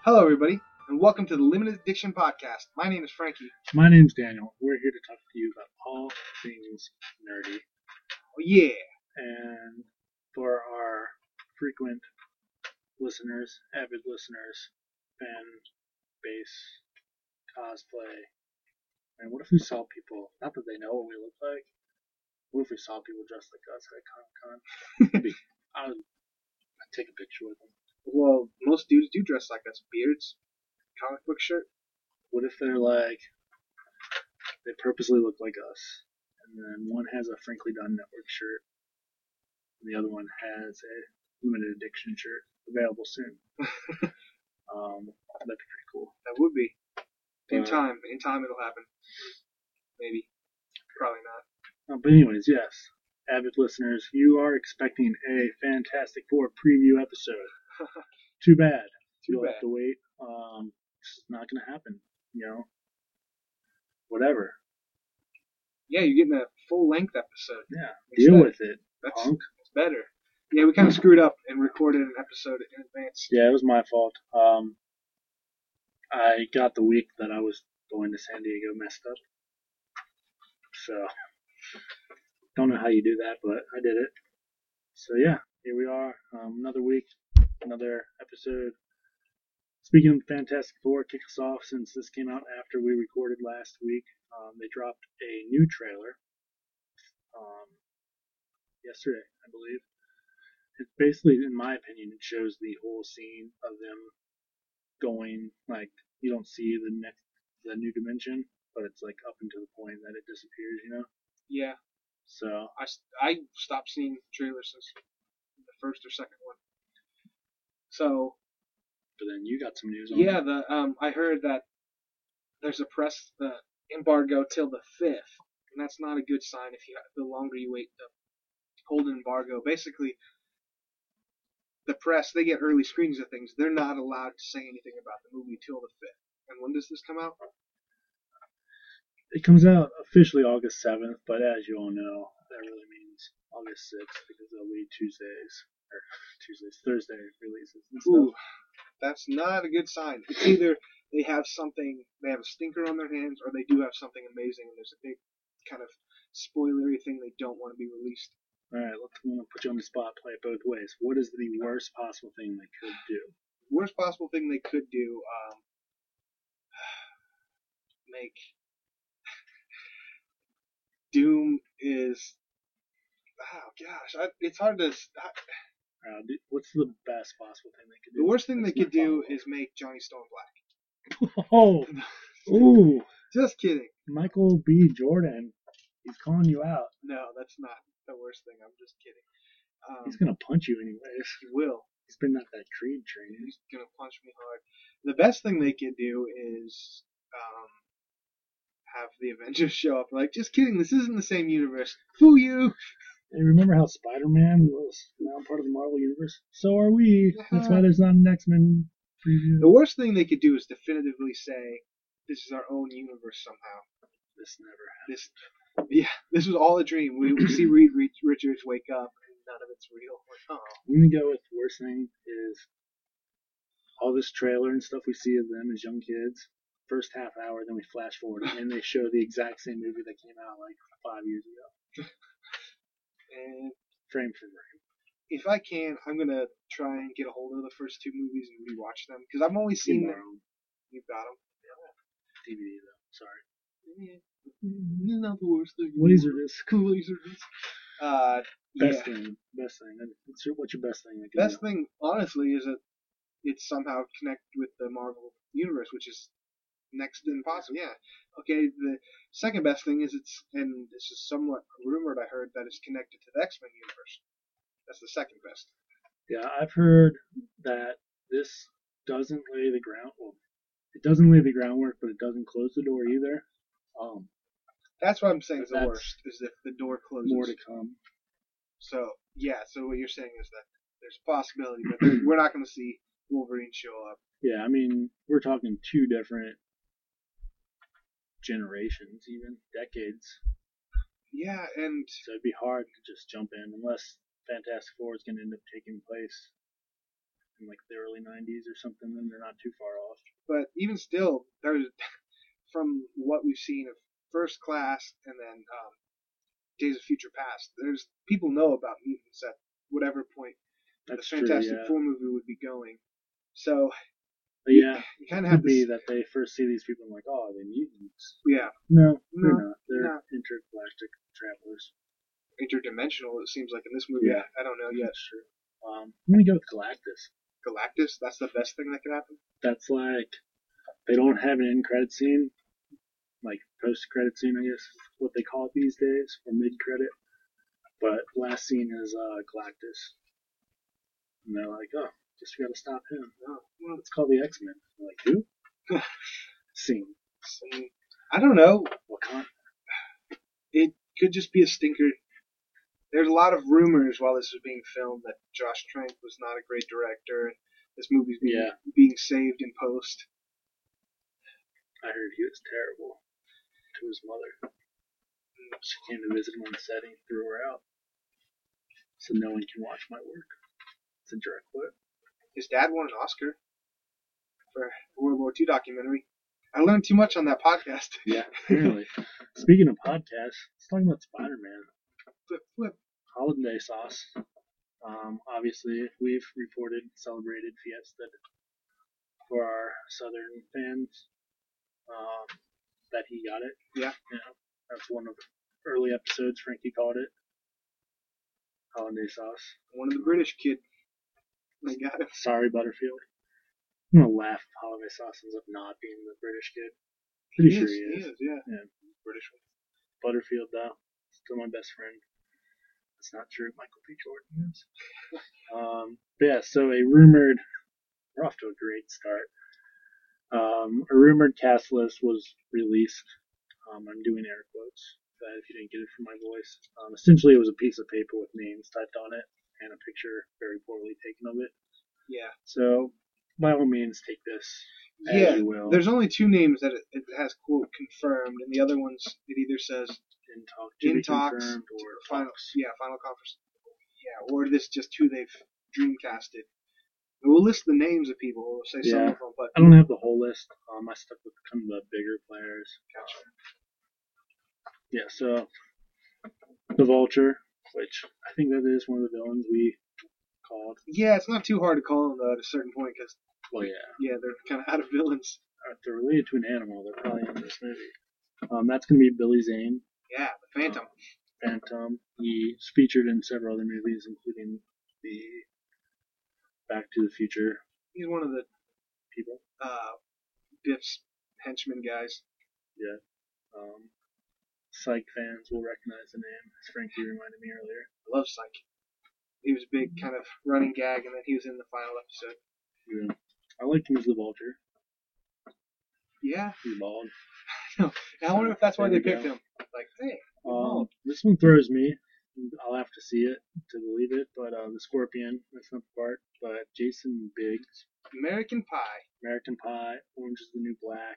Hello, everybody, and welcome to the Limited Addiction Podcast. My name is Frankie. My name's Daniel. We're here to talk to you about all things nerdy. Oh, yeah. And for our frequent listeners, avid listeners, fan base, cosplay, and what if we saw people, not that they know what we look like, what if we saw people dressed like us at Comic Con? I would I'd take a picture with them. Well, most dudes do dress like us. Beards, comic book shirt. What if they're like, they purposely look like us, and then one has a Frankly Done Network shirt, and the other one has a Limited Addiction shirt available soon. um, that'd be pretty cool. That would be. In But- time. In time, it'll happen. Maybe. Probably not. Uh, but anyways, yes, avid listeners, you are expecting a Fantastic Four preview episode. Too bad. Too You'll bad. have to wait. Um, it's not gonna happen. You know. Whatever. Yeah, you're getting a full length episode. Yeah. Deal with it, That's, punk. that's better. Yeah, we kind of screwed up and recorded an episode in advance. Yeah, it was my fault. Um, I got the week that I was going to San Diego messed up. So, don't know how you do that, but I did it. So yeah, here we are. Um, another week, another episode. Speaking of Fantastic Four, kick us off since this came out after we recorded last week. Um, they dropped a new trailer um, yesterday, I believe. It basically, in my opinion, it shows the whole scene of them going like you don't see the next the new dimension, but it's like up until the point that it disappears, you know. Yeah, So I I stopped seeing trailers since the first or second one. So but then you got some news on Yeah, it. the um, I heard that there's a press the embargo till the fifth, and that's not a good sign. If you the longer you wait to hold an embargo, basically, the press they get early screenings of things. They're not allowed to say anything about the movie till the fifth. And when does this come out? It comes out officially August seventh, but as you all know, that really means August sixth because there'll be Tuesdays or Tuesdays, Thursday releases. Ooh, that's not a good sign. It's either they have something, they have a stinker on their hands, or they do have something amazing, and there's a big kind of spoilery thing they don't want to be released. All right, let's I'm gonna put you on the spot. Play it both ways. What is the worst possible thing they could do? worst possible thing they could do um, make doom is oh gosh I, it's hard to I, Uh, what's the best possible thing they could do? the worst thing they could do is make johnny Storm black Oh, ooh, just kidding Michael B. Jordan. He's calling you out. no that's not the worst thing i'm just kidding um, He's gonna punch you anyways. he will He's been at that Creed training. he's gonna punch me hard the best thing they could do is um, have the avengers show up like just kidding this isn't the same universe fool you Hey, remember how Spider-Man was now part of the Marvel universe? So are we. That's why uh-huh. there's not an X-Men preview. The worst thing they could do is definitively say, "This is our own universe somehow." This never happened. This, yeah, this was all a dream. We, we see Reed Re- Richards wake up, and none of it's real. Like, oh, I'm gonna go with the worst thing is all this trailer and stuff we see of them as young kids. First half hour, then we flash forward, and they show the exact same movie that came out like five years ago, and frame for frame. if I can, I'm gonna try and get a hold of the first two movies and rewatch them because I've only seen them. own You've got them. DVD though. Sorry. Not the worst thing. Laserdisc. Laserdisc. Uh, Best yeah. thing. Best thing. What's your, what's your best thing? Best do? thing, honestly, is that it's somehow connected with the Marvel universe, which is next impossible. Yeah. Okay. The second best thing is it's, and this is somewhat rumored. I heard that it's connected to the X Men universe. That's the second best. Yeah, I've heard that this doesn't lay the ground. Well, it doesn't lay the groundwork, but it doesn't close the door either. Um, That's what I'm saying is the worst. Is if the door closes. more to come. So yeah. So what you're saying is that there's a possibility, but we're not going to see Wolverine show up. Yeah, I mean, we're talking two different generations, even decades. Yeah, and So it'd be hard to just jump in unless Fantastic Four is going to end up taking place in like the early '90s or something, then they're not too far off. But even still, there's from what we've seen of First Class and then um, Days of Future Past, there's people know about mutants at whatever point That's the true. Fantastic Yeah. Four movie would be going. So But yeah. you kind of have Could be this. that they first see these people and like, oh, are they mutants? Yeah, No, they're No, not. They're no. intergalactic travelers. interdimensional. It seems like in this movie. Yeah. I don't know yet. That's true. Um, I'm gonna go with Galactus. Galactus. That's the best thing that could happen. That's like they don't have an end credit scene, like post credit scene, I guess is what they call it these days, or mid credit. But last scene is uh, Galactus, and they're like, "Oh, just gotta stop him." Oh, well, Let's call the X Men. Like who? scene. some- I don't know. Wakanda. It could just be a stinker. There's a lot of rumors while this was being filmed that Josh Trank was not a great director. and This movie's being, Yeah. being saved in post. I heard he was terrible to his mother. She came to visit him on the set and threw her out. So no one can watch my work. It's a direct quote. His dad won an Oscar for a World War II documentary. I learned too much on that podcast. Yeah, apparently. Speaking of podcasts, let's talk about Spider Man. flip, flip. Holiday sauce. Um, obviously, we've reported, celebrated Fiesta for our Southern fans. Um, that he got it. Yeah. Yeah. That's one of the early episodes. Frankie called it. Holiday sauce. One of the British kid. I got him. Sorry, Butterfield. I'm gonna laugh if Holiday sauce ends up not being the British kid. Pretty sure he is. yeah. Yeah. British one. Butterfield, though, still my best friend. That's not true. Michael B. Jordan is. um, but yeah, so a rumored. We're off to a great start. Um, a rumored cast list was released. Um, I'm doing air quotes. If you didn't get it from my voice, um, essentially it was a piece of paper with names typed on it and a picture very poorly taken of it. Yeah. So by all means, take this as Yeah, you will. There's only two names that it, it has quote confirmed, and the other ones it either says in talk in talks or final, talks. yeah, final conference, yeah, or this just who they've dreamcasted. We'll list the names of people. We'll say some Yeah. of them, but I don't have the whole list. Um, I stuck with kind of the bigger players. Gotcha. Yeah, so the Vulture, which I think that is one of the villains we called. yeah, it's not too hard to call them though at a certain point because Well, yeah, yeah, they're kind of out of villains. if they're related to an animal, they're probably in this movie. Um, that's gonna be Billy Zane, Yeah, the Phantom. Phantom. He's featured in several other movies, including the Back to the Future He's one of the people. uh, Biff's henchmen guys. Yeah. Um, Psych fans will recognize the name, as Frankie reminded me earlier. I love Psych. He was a big kind of running gag, and then he was in the final episode. Yeah. I liked him as the Vulture. Yeah, He's bald. I wonder if that's why they picked go. him. Like, hey, Um, this one throws me. I'll have to see it to believe it. But uh, the Scorpion, that's not the part. But Jason Biggs, American Pie. American Pie, Orange is the New Black,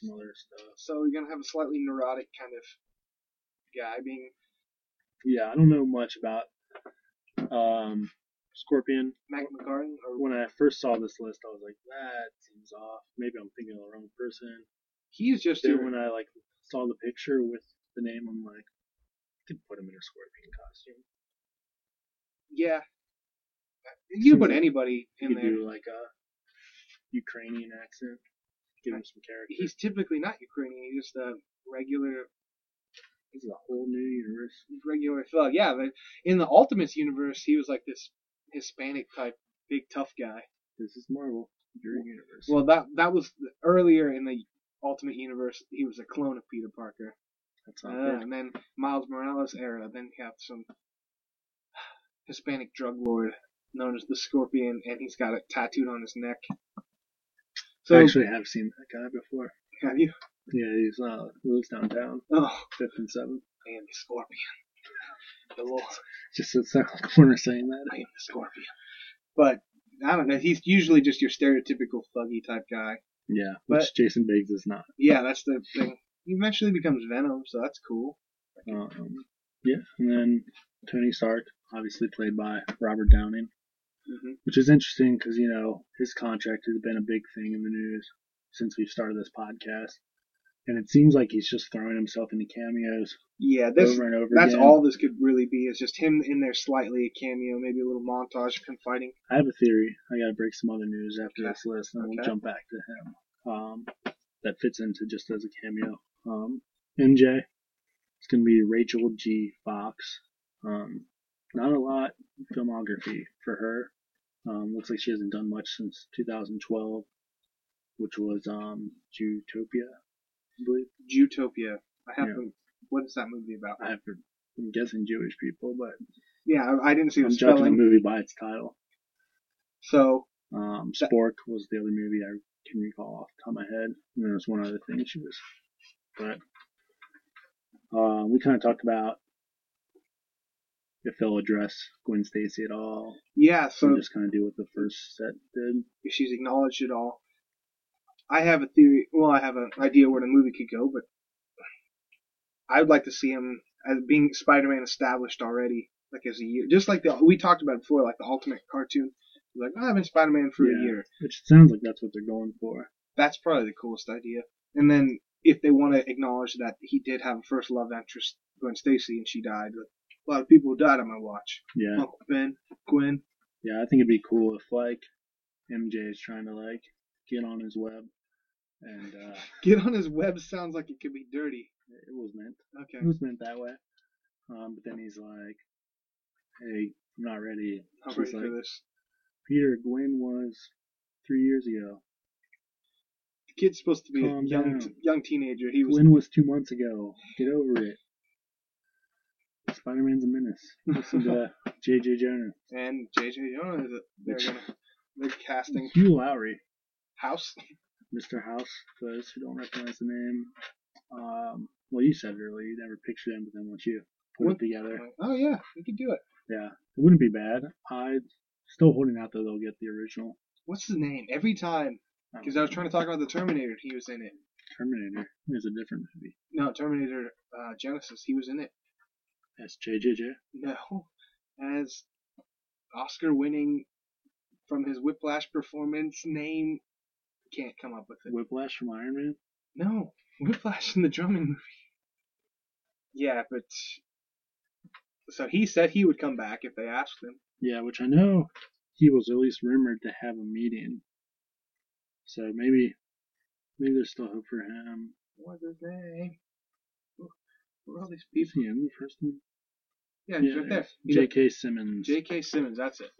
some other stuff. So you're gonna have a slightly neurotic kind of guy being Yeah, I don't know much about um, Scorpion. Mac McCartney, or When I first saw this list, I was like, that seems off. Maybe I'm thinking of the wrong person. he's just Then your, when I like saw the picture with the name, I'm like, I could put him in a Scorpion costume. yeah. You put anybody in could there. do like a Ukrainian accent, give him some character. He's typically not Ukrainian. He's just a regular This is a whole new universe. regular thug. Yeah, but in the Ultimates universe, he was like this Hispanic type, big tough guy. This is Marvel, your universe. Well, that that was earlier in the Ultimate universe. He was a clone of Peter Parker, that's not uh, and then Miles Morales era. Then you have some Hispanic drug lord known as the Scorpion, and he's got it tattooed on his neck. So I actually have seen that guy before. have you? Yeah, he's uh he lives downtown, Oh, fifth and seventh. man, the Scorpion. The Lord. Just sits there on the corner saying that. I am the Scorpion. But I don't know. He's usually just your stereotypical thuggy type guy. Yeah, which But- Jason Biggs is not. Yeah, that's the thing. He eventually becomes Venom, so that's cool. Um, yeah, and then Tony Stark, obviously played by Robert Downey. Hmm which is interesting because you know his contract has been a big thing in the news since we've started this podcast, and it seems like he's just throwing himself into cameos Yeah, this over and over that's again. all this could really be is just him in there slightly, a cameo, maybe a little montage of him fighting. I have a theory. I gotta break some other news after Okay. this list, and then we'll jump back to him. Um, that fits into just as a cameo. Um, MJ. It's gonna be Rachel G. Fox. Um, not a lot filmography for her. Um, looks like she hasn't done much since 2012, which was um Zootopia, I believe. Zootopia. I have Yeah. to. What is that movie about? I I'm guessing Jewish people, but Yeah, I, I didn't see the I'm judging the movie by its title. So Um, That- Spork was the other movie I can recall off the top of my head. And there was one other thing she was, but uh, we kind of talked about if they'll address Gwen Stacy at all. yeah, so just kind of do what the first set did. if she's acknowledged at all. I have a theory. Well, I have an idea where the movie could go, but I would like to see him as being Spider-Man established already, like as a year, just like the we talked about before, like the Ultimate cartoon. Like oh, I've been Spider-Man for a year. Which sounds like that's what they're going for. That's probably the coolest idea. And then if they want to acknowledge that he did have a first love interest, Gwen Stacy, and she died, a lot of people died on my watch. Yeah, Uncle Ben, Gwen. yeah. I think it'd be cool if like MJ is trying to like get on his web, and uh, Get on his web sounds like it could be dirty. it was meant. Okay. It was meant that way. Um, but then he's like, "Hey, I'm not ready." I'm ready like, for this. Peter, Gwen was three years ago. The kid's supposed to be Calm a young, down. young teenager. He was Gwen was two months ago. Get over it. Spider-Man's a menace. Listen to J.J. Jonah. and JJ Jonah. They're gonna they're casting Hugh Laurie, House. Mr. House, for those who don't recognize the name. Um, well, you said it earlier. You never pictured him, but then once you put What? it together, Oh yeah, we could do it. yeah, it wouldn't be bad. I'm still holding out that they'll get the original. What's his name? Every time, because I was trying to talk about the Terminator. He was in it. Terminator is a different movie. No, Terminator uh, Genisys. He was in it. That's JJJ. No, as Oscar-winning from his Whiplash performance. Name can't come up with it. Whiplash from Iron Man. No, Whiplash in the drumming movie. Yeah, but so he said he would come back if they asked him. Yeah, which I know he was at least rumored to have a meeting. So maybe, maybe there's still hope for him. What's his name? Who are all these people? the first one? Yeah, he's right there. He's J.K. Simmons. J.K. Simmons. That's it.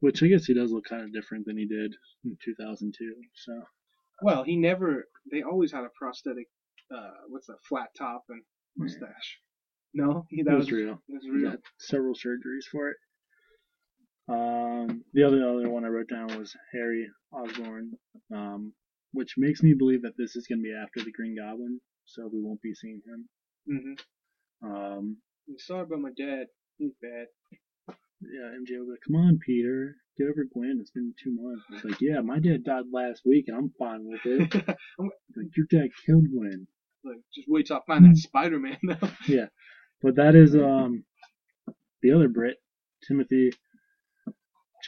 Which I guess he does look kind of different than he did in 2002. So Well, he never. They always had a prosthetic. Uh, what's that? Flat top and mustache. No, he, that that was real. It was He real. several surgeries for it. Um, the other other one I wrote down was Harry Osborn, um, which makes me believe that this is going to be after the Green Goblin, so we won't be seeing him. Hmm Um, Sorry about my dad. He's bad. yeah, MJ will be like, "Come on, Peter, get over Gwen. It's been two months." It's like, "Yeah, my dad died last week, and I'm fine with it." like, your dad killed Gwen. like, just wait till I find that Spider-Man now. Yeah, but that is um the other Brit, Timothée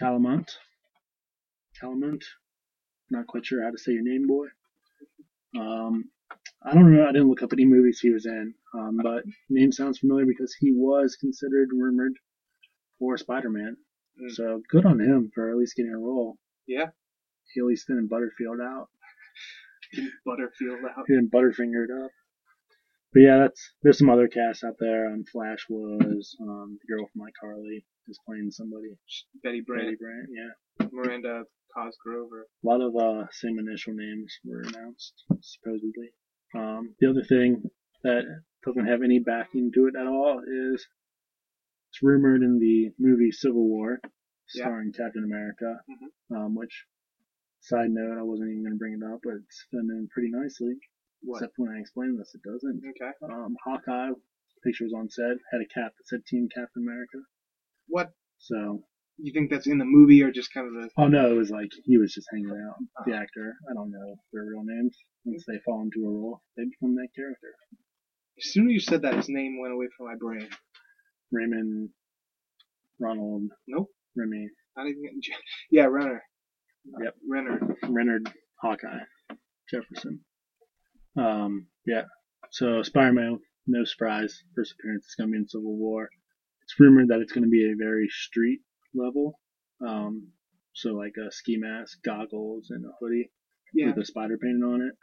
Chalamet. Chalamet. Not quite sure how to say your name, boy. Um, I don't know. I didn't look up any movies he was in, um, but name sounds familiar because he was considered rumored for Spider-Man. Mm. So good on him for at least getting a role. Yeah. He at least didn't Butterfield out. Getting Butterfield out. He didn't Butterfinger it up. But yeah, that's there's some other casts out there. Um, Flash was um, the girl from iCarly is playing somebody. Betty Brant, Betty Brant, yeah. Miranda Cosgrove. Or, A lot of uh, same initial names were announced, supposedly. Um, the other thing that doesn't have any backing to it at all is it's rumored in the movie Civil War, Yeah. starring Captain America, Mhm. um, which, side note, I wasn't even going to bring it up, but it's done in pretty nicely. what? Except when I explain this, it doesn't. Okay. Um, Hawkeye, pictures on set, had a cap that said Team Captain America. What? So, You think that's in the movie or just kind of the? oh no, it was like he was just hanging out. The Uh-huh. actor, I don't know their real names. Once they fall into a role, they become that character. As soon as you said that, his name went away from my brain. Raymond, Ronald, Nope. Remy. Not even yeah, Renner. Yep. Renner. Renard Hawkeye Jefferson. Um, yeah. So Spider-Man, no surprise, first appearance is going to be in Civil War. It's rumored that it's going to be a very street level. Um, so like a ski mask, goggles, and a hoodie Yeah, with a spider painted on it.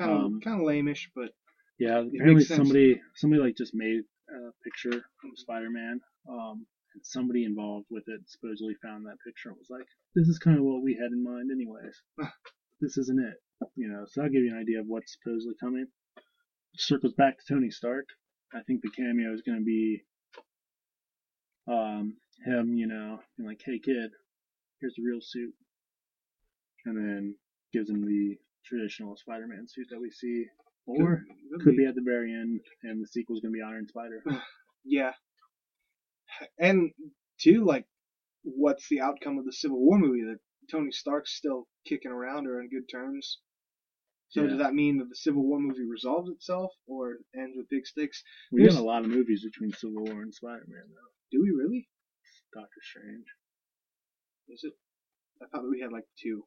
Kind of um, kind of lameish, but Yeah, apparently somebody somebody like just made a picture of Spider-Man. Um, and somebody involved with it supposedly found that picture and was like, "This is kind of what we had in mind, anyways. this isn't it." You know, so that'll give you an idea of what's supposedly coming. Circles back to Tony Stark. I think the cameo is going to be um, him, you know, being like, "Hey kid, here's the real suit," and then gives him the traditional Spider-Man suit that we see, or could, could be at the very end, and the sequel's gonna be Iron Spider. yeah. And two, like, what's the outcome of the Civil War movie? That Tony Stark's still kicking around or in good terms. So Yeah. does that mean that the Civil War movie resolves itself or ends with big sticks? We got There's- a lot of movies between Civil War and Spider-Man, though. Do we really? Doctor Strange, Is it? I thought we had like two.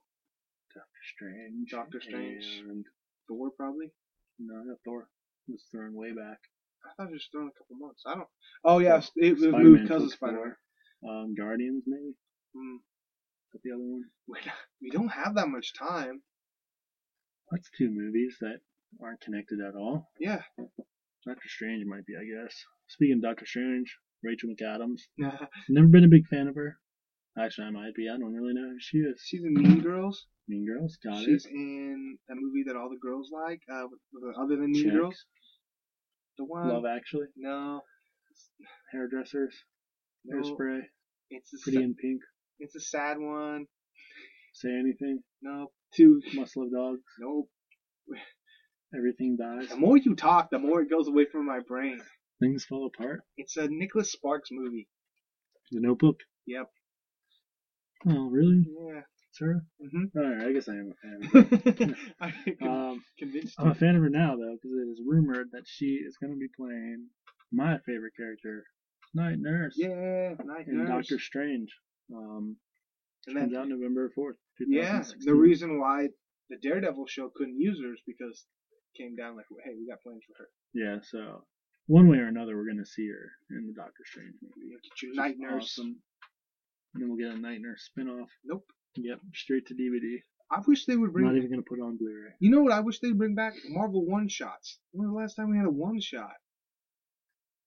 Doctor Strange, Doctor Strange. and Thor probably. no, not Thor. Was thrown way back. I thought it was thrown a couple months. I don't. Oh yeah, it, it Spider-Man moved because of took Spider-Man. Um, Guardians maybe. Mm, Is that the other one? we we don't have that much time. That's two movies that aren't connected at all. Yeah. Doctor Strange might be, I guess. Speaking of Doctor Strange, Rachel McAdams. Never been a big fan of her. Actually, I might be. I don't really know who she is. she's in Mean Girls. Mean Girls, got She's it. in a movie that all the girls like. Uh, with, with, other than Mean Check. Girls, the one. Love Actually, No, Hairdressers, no, Hairspray, it's a Pretty sa- in Pink, it's a sad one. Say Anything, No, two. Must Love Dogs, Nope. Everything Dies, The more you talk, the more it goes away from my brain. Things Fall Apart, It's a Nicholas Sparks movie. The Notebook. Yep. Oh, really? Yeah. Sir? hmm Alright, I guess I am a fan. I con- um, convinced I'm a fan of her now, though, because it is rumored that she is going to be playing my favorite character, Night Nurse, Yeah, Night in Nurse. Doctor Strange. Um, And comes out November 4th, yeah, the reason why the Daredevil show couldn't use her is because it came down like, hey, we got plans for her. Yeah, so one way or another, we're going to see her in the Doctor Strange movie. You get your which is Night Nurse. Awesome. And then we'll get a Night Nurse spinoff. Nope. Yep, straight to DVD. I wish they would bring. not even going to put on Blu-ray. You know what I wish they'd bring back? Marvel one shots. When was the last time we had a one shot?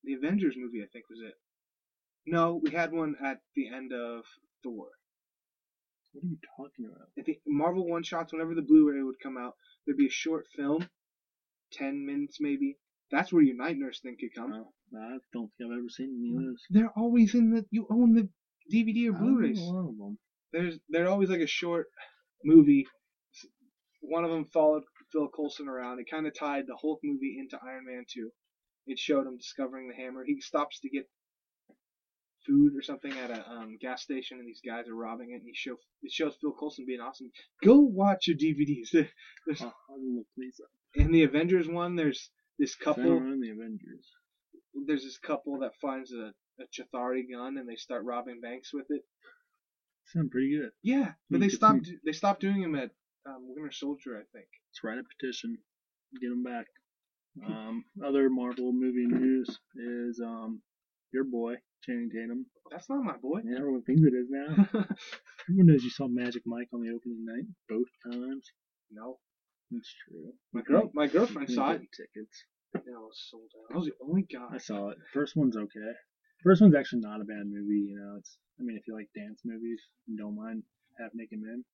The Avengers movie, I think, was it. No, we had one at the end of Thor. What are you talking about? I think Marvel one shots, whenever the Blu-ray would come out, there'd be a short film, ten minutes maybe. That's where your Night Nurse thing could come. No, I don't think I've ever seen any of those. They're always in the. You own the DVD or I don't know Blu-rays. a lot of them. There's they're always like a short movie. One of them followed Phil Coulson around. It kind of tied the Hulk movie into Iron Man 2. It showed him discovering the hammer. He stops to get food or something at a um, gas station, and these guys are robbing it. And he show it shows Phil Coulson being awesome. Go watch your DVDs. There's, I'll look these up. in the Avengers one, there's this couple. the Avengers. There's this couple that finds a, a Chitauri gun, and they start robbing banks with it. Sound pretty good. Yeah, but they stopped. They stopped doing them at um, Winter Soldier, I think. Let's write a petition. Get them back. Um, other Marvel movie news is um, your boy Channing Tatum. That's not my boy. Yeah, everyone thinks it is now. Everyone knows you saw Magic Mike on the opening night both times. no, That's true. my girl, my girlfriend saw it. Tickets. Yeah, it was sold out. I was the only guy. I saw it. First one's okay. First one's actually not a bad movie. You know, it's. I mean, if you like dance movies, and don't mind half naked men.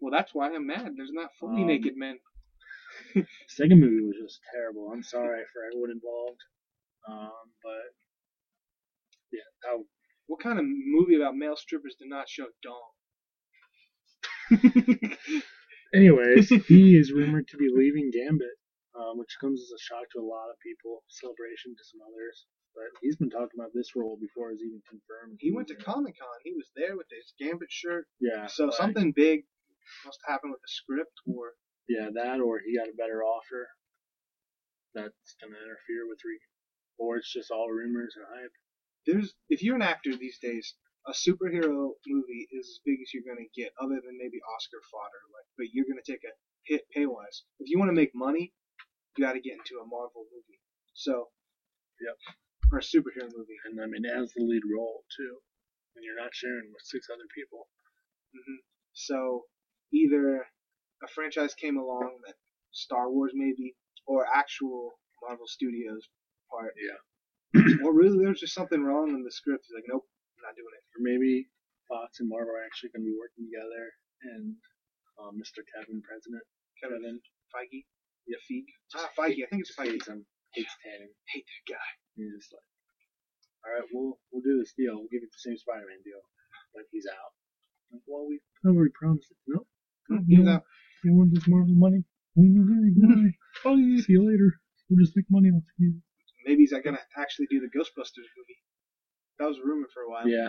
Well, that's why I'm mad. There's not fully Um, naked men. Second movie was just terrible. I'm sorry for everyone involved. Um, but yeah, that, What kind of movie about male strippers did not show dong? Anyways, he is rumored to be leaving Gambit, um, which comes as a shock to a lot of people. Celebration to some others, but he's been talking about this role before it's even confirmed. he went to was in it. Comic Con. He was there with his Gambit shirt. Yeah, So like, something big must happen with the script, or Yeah, that or he got a better offer. That's gonna interfere with re, or it's just all rumors and hype. there's if you're an actor these days, a superhero movie is as big as you're gonna get, other than maybe Oscar fodder. Like, but you're gonna take a hit pay wise. If you want to make money, you got to get into a Marvel movie. So, Yep. Or a superhero movie. And I mean, as the lead role too, and you're not sharing with six other people. hmm So either a franchise came along that Star Wars maybe, or actual Marvel Studios part, Yeah. or really there's just something wrong in the script. He's like, nope, I'm not doing it. Or maybe Fox and Marvel are actually going to be working together, and um, Mr. Kevin, President Kevin Feige, Yeah. Feige, ah Feige. I think it's Feige. hates him, hates Tatum. Hate that guy. He's just like, all right, we'll we'll do this deal. We'll give you the same Spider-Man deal, but he's out. Like, well, we already promised it. No, mm-hmm. You know, you want this Marvel money? Bye. Oh, See you later. We'll just make money off you. maybe he's not gonna actually do the Ghostbusters movie. That was a rumor for a while. Yeah,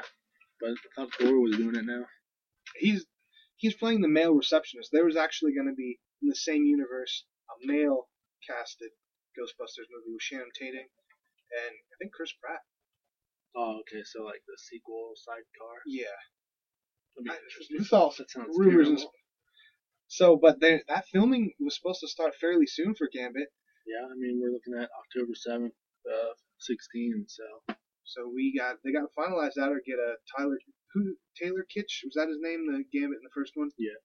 but I thought Thor was doing it now. He's he's playing the male receptionist. There was actually going to be in the same universe a male casted Ghostbusters movie with Channing Tatum and I think Chris Pratt. Oh, okay, so like the sequel sidecar. Yeah, That'd be I- interesting. all sounds rumors and terrible. so. But they, that filming was supposed to start fairly soon for Gambit. Yeah, I mean we're looking at October seventh, uh, sixteen. So So we got they got to finalize that or get a Tyler who Taylor Kitsch was that his name the Gambit in the first one. Yeah.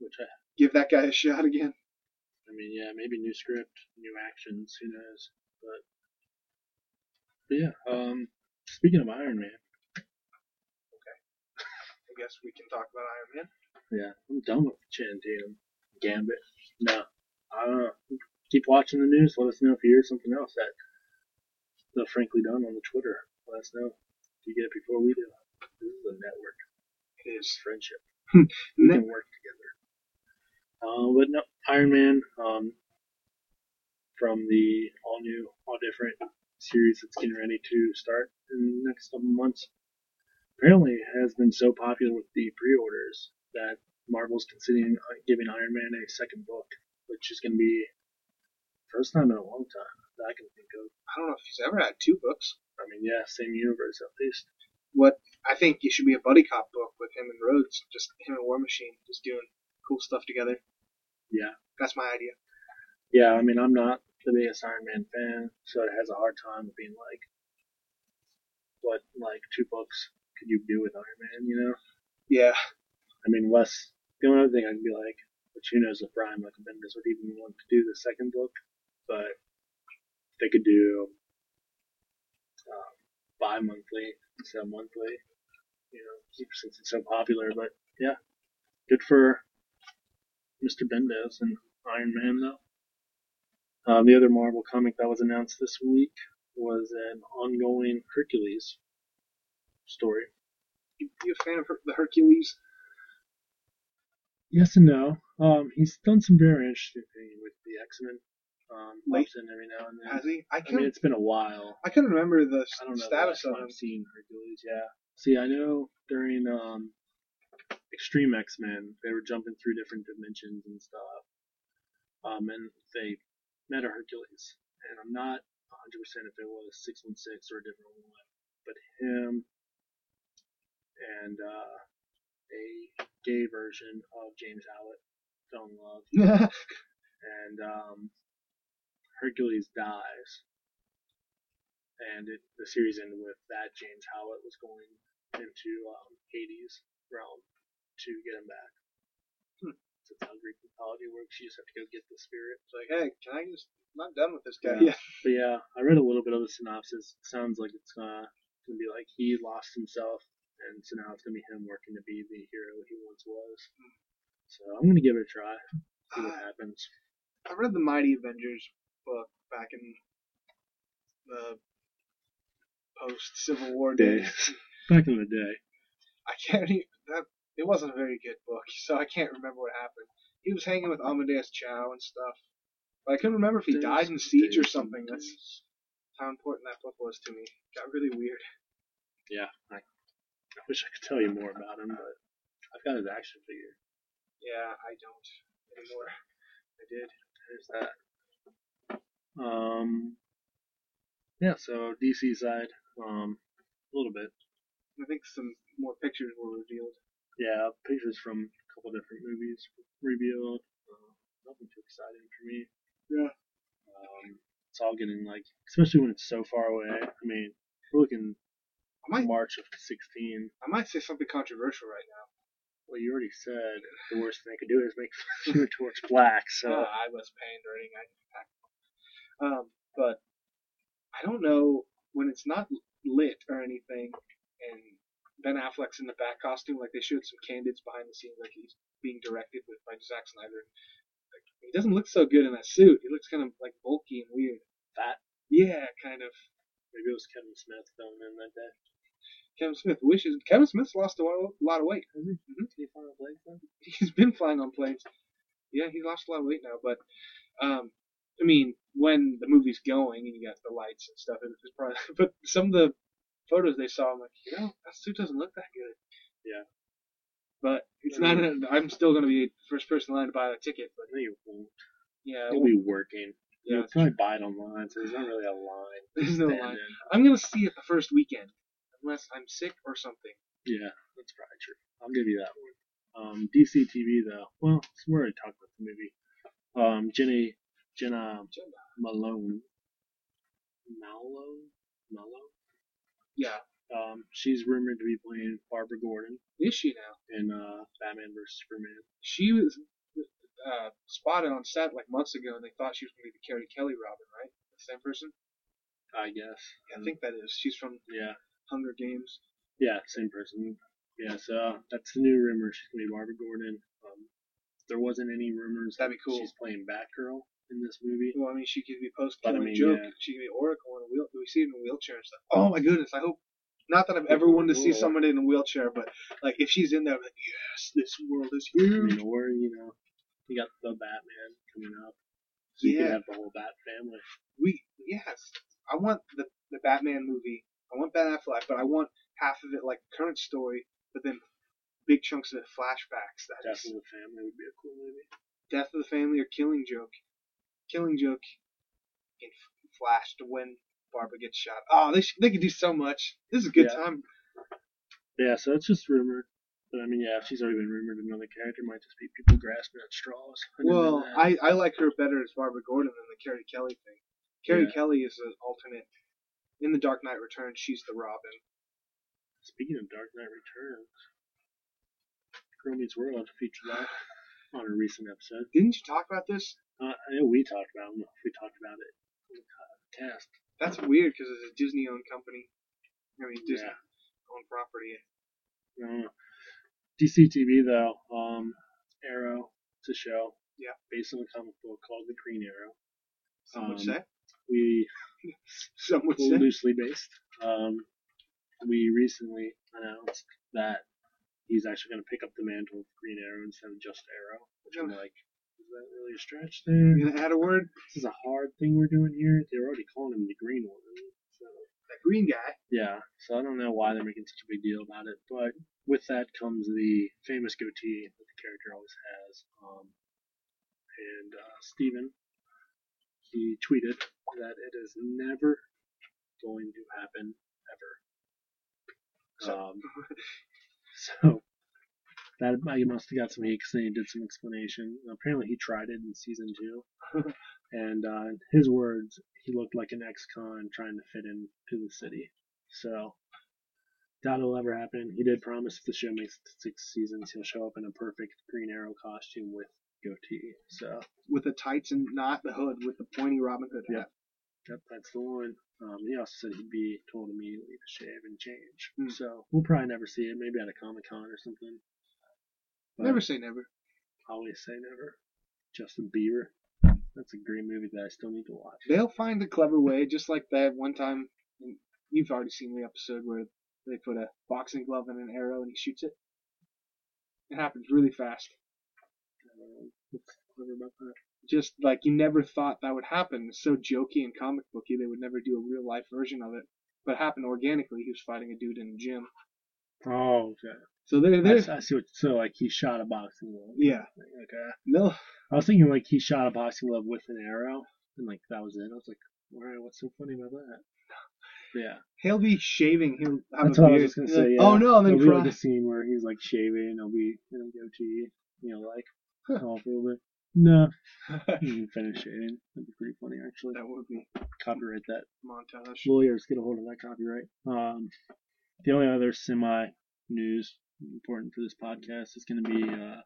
Which I, Give that guy a shot again. I mean, yeah, maybe new script, new actions, who knows? But, but yeah. Um, speaking of Iron Man, Okay. I guess we can talk about Iron Man. yeah, I'm done with Channing Tatum, Gambit. No, I don't know. Keep watching the news. Let us know if you hear something else that the frankly done on the Twitter. Let us know if you get it before we do. This is a network. It is. Friendship. we can work together. Uh, but no, Iron Man, um, from the all new, all different series that's getting ready to start in the next couple months, apparently has been so popular with the pre-orders that Marvel's considering uh, giving Iron Man a second book, which is going to be first time in a long time that I can think of. I don't know if he's ever had two books. I mean, yeah, same universe at least. what I think it should be a buddy cop book with him and Rhodes, just him and War Machine, just doing cool stuff together. Yeah. That's my idea. Yeah, I mean, I'm not the biggest Iron Man fan, so it has a hard time being like, what, like, two books could you do with Iron Man, you know? Yeah, I mean, less, the only other thing I can be like, which who knows if Brian Michael Bendis would even want to do the second book, but they could do um, bi monthly instead of monthly, you know, since it's so popular, but yeah, good for Mr. Bendis and Iron Man, though. Uh, the other Marvel comic that was announced this week was an ongoing Hercules story. you, you a fan of Her- the Hercules? Yes and no. Um, he's done some very interesting things with the X Men. Um, Late- every now and then. Has he? I I mean, it's been a while. I couldn't remember the I don't know status of him. I've seen Hercules. Yeah. See, I know during um, Extreme X Men, they were jumping through different dimensions and stuff. Um, and they met a Hercules, and I'm not 100% if it was 616 or a different one, but him and uh, a gay version of James Howlett fell in love, and um, Hercules dies, and it, the series ended with that James Howlett was going into um, Hades realm to get him back. Hmm. That's how Greek mythology works. You just have to go get the spirit. It's like, hey, can I just? I'm not done with this guy. Yeah. But yeah, I read a little bit of the synopsis. It sounds like it's uh, gonna be like he lost himself, and so now it's gonna be him working to be the hero he once was. So I'm gonna give it a try. See what Uh, happens. I read the Mighty Avengers book back in the post Civil War days. Back in the day. I can't even. That it wasn't a very good book, so I can't remember what happened. He was hanging with Amadeus Cho and stuff, but I couldn't remember if he died in siege or something. That's how important that book was to me. It Got really weird. Yeah, I, I wish I could tell you more about him, but I've got his action figure. Yeah, I don't anymore. I did. There's that. Um, yeah, so DC side, um, a little bit. I think some more pictures were revealed. Yeah, pictures from a couple different movies revealed. Uh, nothing too exciting for me. Yeah. Um, it's all getting like, especially when it's so far away. I mean, we're looking I might March of 16. I might say something controversial right now. Well, you already said the worst thing they could do is make Human Torch black. So Uh, I was pandering. I um, but I don't know when it's not lit or anything, and Ben Affleck's in the back costume. Like they showed some candids behind the scenes, like he's being directed with by Zack Snyder. Like, he doesn't look so good in that suit. He looks kind of like bulky and weird. Fat. Yeah, kind of. maybe it was Kevin Smith filming in that day. Kevin Smith wishes. Kevin Smith's lost a lot of weight. Has he? Mm-hmm. Did he fly on planes then? he's been flying on planes. Yeah, he lost a lot of weight now, but um, I mean, when the movie's going and you got the lights and stuff, it's probably. But some of the photos they saw, I'm like, you know, that suit doesn't look that good. Yeah. But it's I not. I'm still gonna be the first person in line to buy a ticket. But No, you won't. yeah, He'll be working. yeah. You'll probably buy it online, so there's not really a line. There's no line. in. I'm gonna see it the first weekend, unless I'm sick or something. Yeah, that's probably true. I'll give you that one. Um, DC TV though. Well, we already talked about the movie. Um, Jenny, Jena Malone, Malone, Malone. Yeah, Um, she's rumored to be playing Barbara Gordon is she now? in uh, Batman vs Superman. She was uh, spotted on set like months ago, and they thought she was gonna be the Carrie Kelly Robin, right? The same person. I guess. Yeah, I think that is. She's from Yeah, Hunger Games. yeah, same person. Yeah, so that's the new rumor. She's gonna be Barbara Gordon. Um, there wasn't any rumors That'd be that cool. she's playing Batgirl in this movie. Well, I mean, she could be post I mean, joke. yeah. She could be Oracle in a wheel. We see it in a wheelchair and stuff. Oh my goodness! I hope. Not that I've ever wanted to see Cool. someone in a wheelchair, but like if she's in there, I'm like yes, this world is I huge. mean, or you know, you got the Batman coming up, so you Yeah. could have the whole Bat family. We yes, I want the the Batman movie. I want Ben Affleck, but I want half of it like current story, but then big chunks of it flashbacks. That Death is of the Family would be a cool movie. Death of the Family or Killing Joke. Killing Joke in Flash to when Barbara gets shot. Oh, they sh- they could do so much. This is a good Yeah. time. Yeah, so it's just rumored. But I mean, yeah, if she's already been rumored, another character might just be people grasping at straws. I Well. I, I like her better as Barbara Gordon than the Carrie Kelly thing. Carrie Yeah. Kelly is an alternate. In The Dark Knight Returns, she's the Robin. Speaking of Dark Knight Returns, Girl Meets World featured that on a recent episode. Didn't you talk about this? Uh, I know we talked about it. I don't know if we talked about it in the cast. That's weird because it's a Disney-owned company. I mean, Yeah. Disney-owned property. I. DC TV though, um, Arrow, it's a show. Yeah. Based on a comic book called The Green Arrow. Some would Um, say. We Some would say. loosely based. Um, we recently announced that he's actually going to pick up the mantle of Green Arrow instead of just Arrow, which I'm like, is that really a stretch there? You gonna add a word? This is a hard thing we're doing here. They're already calling him the Green One. So, That green guy. yeah, so I don't know why they're making such a big deal about it, but with that comes the famous goatee that the character always has. Um, and uh, Steven, he tweeted that it is never going to happen ever. Um, so that he must have got some heat 'cause then he did some explanation. Apparently, he tried it in season two, and uh, his words, he looked like an ex-con trying to fit into the city. So doubt it'll ever happen. He did promise if the show makes to six seasons, he'll show up in a perfect Green Arrow costume with goatee. So With the tights and not the hood, with the pointy Robin Hood hat. Yep, that's the one. Um, he also said he'd be told immediately to shave and change. Hmm. So we'll probably never see it. Maybe at a Comic Con or something. Never say never. Always say never. Justin Bieber. That's a great movie that I still need to watch. They'll find a clever way, just like that one time. You've already seen the episode where they put a boxing glove and an arrow and he shoots it. It happens really fast. Uh, what's clever about that? Just like you never thought that would happen. It's so jokey and comic booky. They would never do a real life version of it. But it happened organically. He was fighting a dude in a gym. Oh, okay. So they're I, there. s- I see what. So like he shot a boxing glove. Yeah. Okay. No. I was thinking like he shot a boxing glove with an arrow, and like that was it. I was like, all right, what's so funny about that? Yeah. He'll be shaving. He'll have That's a what I was gonna say. yeah. Oh no! And then be cry. like a scene where he's like shaving. He'll be in a goatee. You know, like off a little bit. No, can finish shaving. That'd be pretty funny, actually. that would be Copyright that. montage. Lawyers get a hold of that copyright. Um, the only other semi news important for this podcast is going to be uh,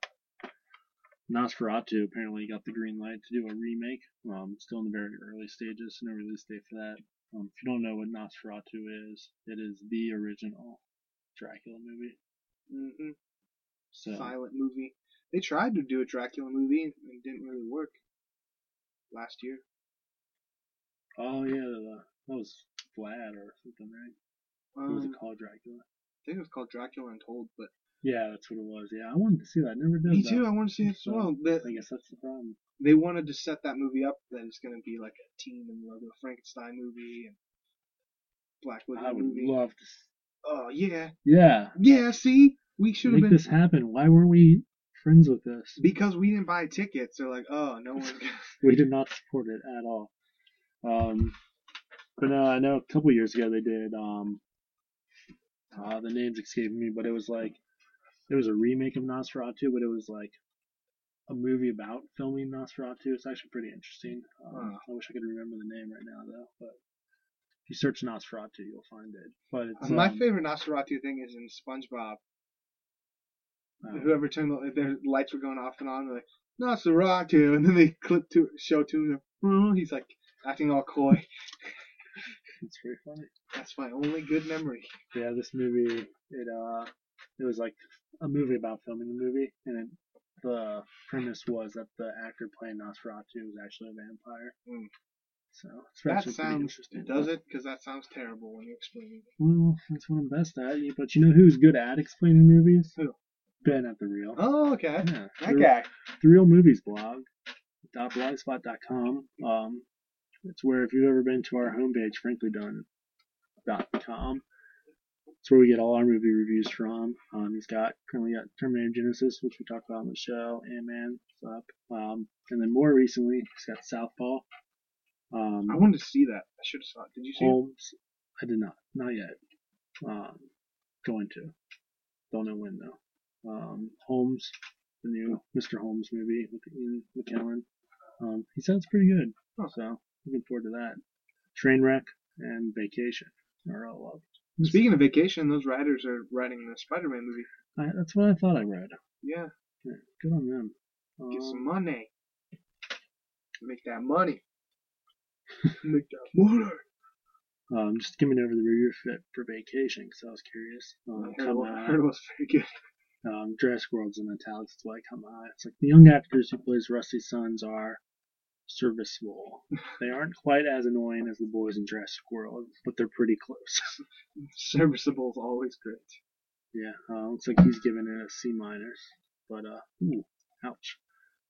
Nosferatu. Apparently, got the green light to do a remake. Um, still in the very early stages, no release date for that. Um, if you don't know what Nosferatu is, it is the original Dracula movie. hmm So Silent movie. They tried to do a Dracula movie and it didn't really work. Last year. Oh yeah, that was Vlad or something, right? What was Um, it called, Dracula? I think it was called Dracula Untold, but Yeah, that's what it was. Yeah, I wanted to see that. Never did. me though. too. I want to see it as So, well. But I guess that's the problem. they wanted to set that movie up that it's going to be like a Teen and Love, a Frankenstein movie and Black Widow I would movie. love to. oh yeah, Yeah, yeah. See, we should have make been this happen. Why weren't we friends with this? because we didn't buy tickets. They're like, oh, no gonna. We did not support it at all. Um, but no, I know a couple years ago they did. Um, uh, the name's escaping me, but it was like it was a remake of Nosferatu, but it was like a movie about filming Nosferatu. It's actually pretty interesting. Um, I wish I could remember the name right now though, but if you search Nosferatu, you'll find it. But it's My um, favorite Nosferatu thing is in SpongeBob. uh, Whoever turned the, their lights were going off and on, they're like Nosferatu, and then they clip to show to him. "Oh," He's like acting all coy. it's very funny. That's my only good memory. Yeah, this movie, it uh, it was like a movie about filming the movie, and it, the premise was that the actor playing Nosferatu was actually a vampire. Mm. So it's That sounds interesting. does it? Because that sounds terrible when you explain it. Well, that's what I'm best at. But you know who's good at explaining movies? Who? Ben at the Real. Oh, okay. Yeah, That the, guy. the Real Movies blog. .blogspot.com. Um, it's where if you've ever been to our homepage, franklydone.com, it's where we get all our movie reviews from. Um, he's got currently got Terminator Genisys, which we talked about on the show, and Man up. Um, and then more recently, he's got Southpaw. Um, I wanted to see that. I should have saw it. Did you see it? Holmes. I did not, not yet. Um, going to. Don't know when though. Um, Holmes, the new Mr. Holmes movie with Ian McKellen. Um, he sounds pretty good. So looking forward to that. Trainwreck and Vacation are all up. Speaking of vacation, those writers are writing the Spider-Man movie. I, that's what I thought I read. Yeah, Yeah, good on them. get Um, some money. Make that money. Make that money. um, just giving over the review for, for Vacation because I was curious. I Um, heard, come I heard it was very good. Um, Jurassic World's in italics. That's why I come out. It's like the young actors who plays Rusty's sons are serviceable. they aren't quite as annoying as the boys in Jurassic World, but they're pretty close. Serviceable is always great. yeah, uh, looks like he's giving it a C minus. But uh, ooh, ouch.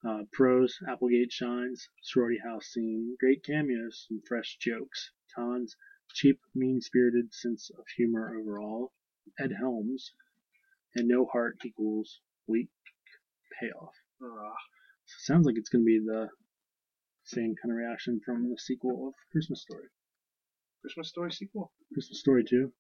Uh, pros: Applegate shines. Sorority house scene. Great cameos. Some fresh jokes. Cons: cheap, mean-spirited sense of humor overall. Ed Helms. And no heart equals weak payoff. Uh, So sounds like it's going to be the same kind of reaction from the sequel of Christmas Story. Christmas Story sequel. Christmas Story 2.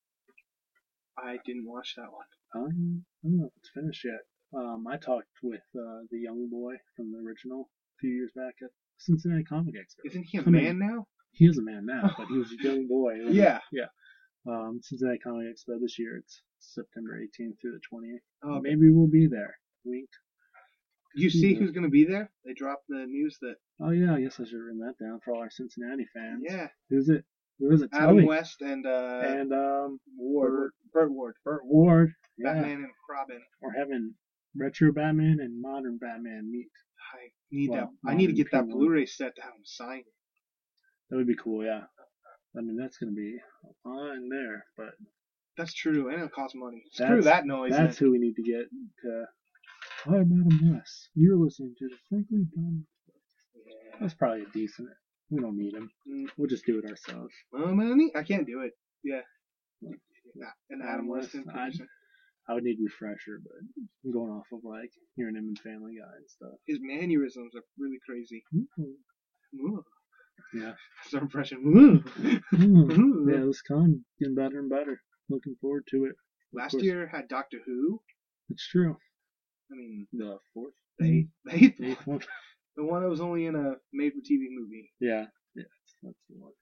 I didn't watch that one. Um, I don't know if it's finished yet. Um, I talked with uh, the young boy from the original a few years back at Cincinnati Comic Expo. Isn't he a I mean, man now? He is a man now, but he was a young boy. Yeah. Yeah. Um, Cincinnati Comic Expo this year. It's September 18th through the 20th. Oh. Maybe we'll be there. Wink. You see who's going to be there? They dropped the news that Oh yeah, I guess I should have written that down for all our Cincinnati fans. yeah, Who's it? Who is it? Tell Adam me. West and uh and um, Ward, Burt Ward, Burt Ward. Yeah. Batman and Robin. We're having retro Batman and modern Batman meet. I need Well, that. I need to get that. Blu-ray set to have him sign it. That would be cool, yeah. I mean, that's gonna be on there, but That's true, and it'll cost money. Screw that noise. that's then. who we need to get to. I'm Adam West. You're listening to the Frankly Done. Yeah. That's probably a decent. We don't need him. Mm. We'll just do it ourselves. Man, I can't do it. Yeah. Nah, And Adam West West, and I'd- producer. I would need refresher, but I'm going off of like hearing him in Family Guy and stuff. his mannerisms are really crazy. Ooh. Ooh. Yeah. That's our impression. Woo. Hmm. yeah, this con getting better and better. Looking forward to it. Last year had Doctor Who. It's true. I mean, The fourth, they they eighth one. the one that was only in a made-for-TV movie. Yeah, yeah, that's the one.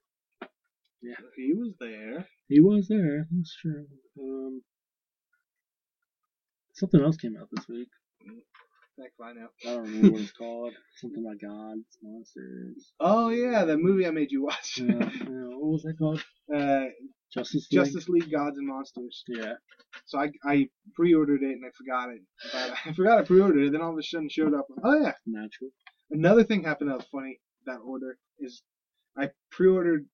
He was there. He was there. That's true. Um, something else came out this week. Heck, I know. I don't remember what it's called. Something about gods, monsters. Oh yeah, that movie I made you watch. Yeah, yeah, what was that called? uh, Justice League. Justice League Gods and Monsters. Yeah. So I I pre-ordered it and I forgot it. I forgot I pre-ordered it. Then all of a sudden it showed up. Oh yeah. Natural. Another thing happened that was funny. That order is I pre-ordered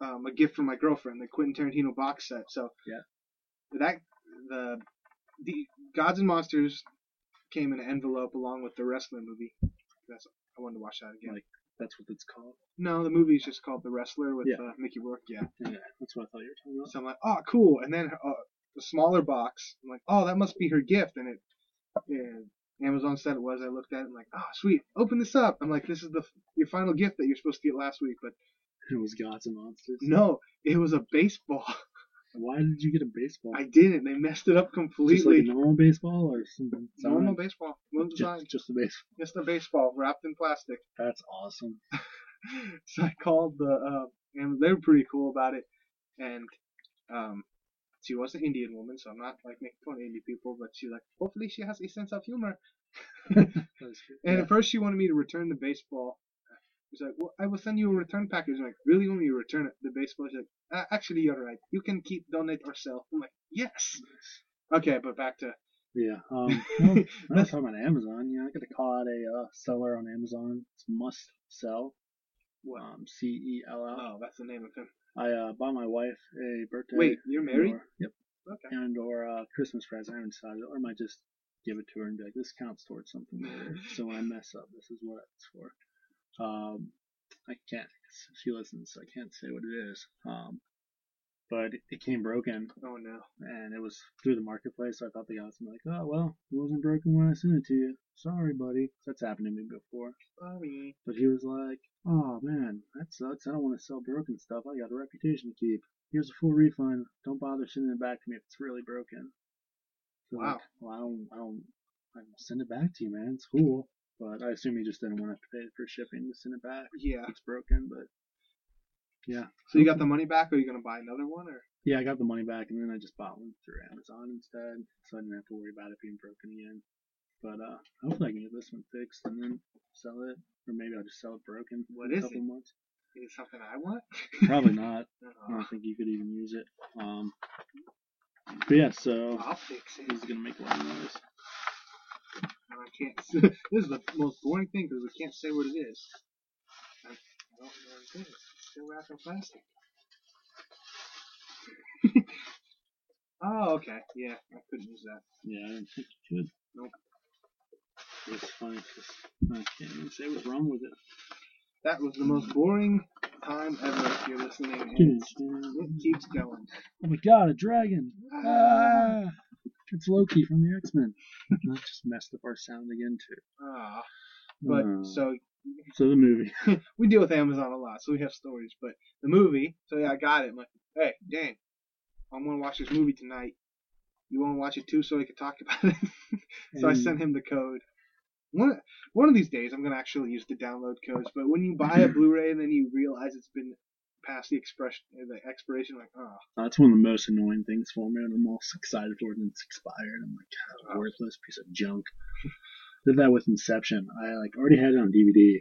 um, a gift from my girlfriend, the Quentin Tarantino box set. So Yeah. that the the Gods and Monsters came in an envelope along with the wrestler movie. That's I wanted to watch that again. Like- That's what it's called. no, the movie's just called The Wrestler with Yeah. uh, Mickey Rourke. Yeah. Yeah, that's what I thought you were talking about. So I'm like, oh, cool. And then uh, the smaller box, I'm like, oh, that must be her gift. And it, yeah, Amazon said it was. I looked at it, I'm like, oh, sweet. Open this up. I'm like, this is the your final gift that you're supposed to get last week. But It was gods and monsters. no, it was a baseball. Why did you get a baseball? I didn't. They messed it up completely. Just like a normal baseball or something? Normal baseball. No design. Just, just a baseball. Just a baseball wrapped in plastic. That's awesome. so I called the, uh, and they were pretty cool about it. And, um, she was an Indian woman, so I'm not like making fun of Indian people, but she's like, hopefully she has a sense of humor. And Yeah. at first she wanted me to return the baseball. She's like, well, I will send you a return package. I'm like, really want me to return it, the baseball? She's like, "Uh, actually, you're right. You can keep, donate, or sell. I'm like, yes. Okay, but back to, Yeah. Um, well, I was talking about Amazon. Yeah, I got to call out a uh, seller on Amazon. It's Must Sell. Um, C E L L. oh, that's the name of him. I uh, bought my wife a birthday. Wait, you're married? Or, yep. Okay. And or uh, Christmas present. I haven't decided, or I might just give it to her and be like, "This counts towards something later." so when I mess up, this is what it's for. Um, I can't. She listens, so I can't say what it is. Um, but it, came broken, Oh no. and it was through the marketplace. So I thought the guy was gonna be like, "Oh well, it wasn't broken when I sent it to you. Sorry, buddy." That's happened to me before. Sorry. But he was like, "Oh man, that sucks. I don't want to sell broken stuff. I got a reputation to keep. Here's a full refund. Don't bother sending it back to me if it's really broken." So Wow. Like, well, I don't, I don't, I send it back to you, man. It's cool. But I assume he just didn't want to pay for shipping to send it back. Yeah. It's broken, but yeah. So you got the money back, or are you gonna buy another one, or? Yeah, I got the money back, and then I just bought one through Amazon instead, so I didn't have to worry about it being broken again. But uh, hopefully I can get this one fixed and then sell it, or maybe I'll just sell it broken What couple it? months. Is it something I want? Probably not. I don't think you could even use it. Um, but yeah, so I'll fix it. is gonna make a lot of noise. And I can't. this is the most boring thing because we can't say what it is. I don't know what it is. Still wrapped in plastic. oh, okay. Yeah, I couldn't use that. Yeah, I didn't think you could. Nope. It's funny 'cause I can't even say what's wrong with it. That was the most boring time ever if you're listening. And it keeps going. Oh my god, a dragon! Ah! It's Loki from the X Men. That just messed up our sound again too. Ah, but Uh, so so the movie. we deal with Amazon a lot, so we have stories. But the movie, so yeah, I got it. I'm like, hey, Dan, I'm gonna watch this movie tonight. You want to watch it too, so we can talk about it. so I sent mm. him the code. One one of these days, I'm gonna actually use the download codes. But when you buy a Blu-ray and then you realize it's been past the expression, the expiration, like, oh, That's one of the most annoying things for me, and I'm most excited for it, and it's expired. I'm like, God, oh. worthless piece of junk. Did that with Inception. I like already had it on DVD,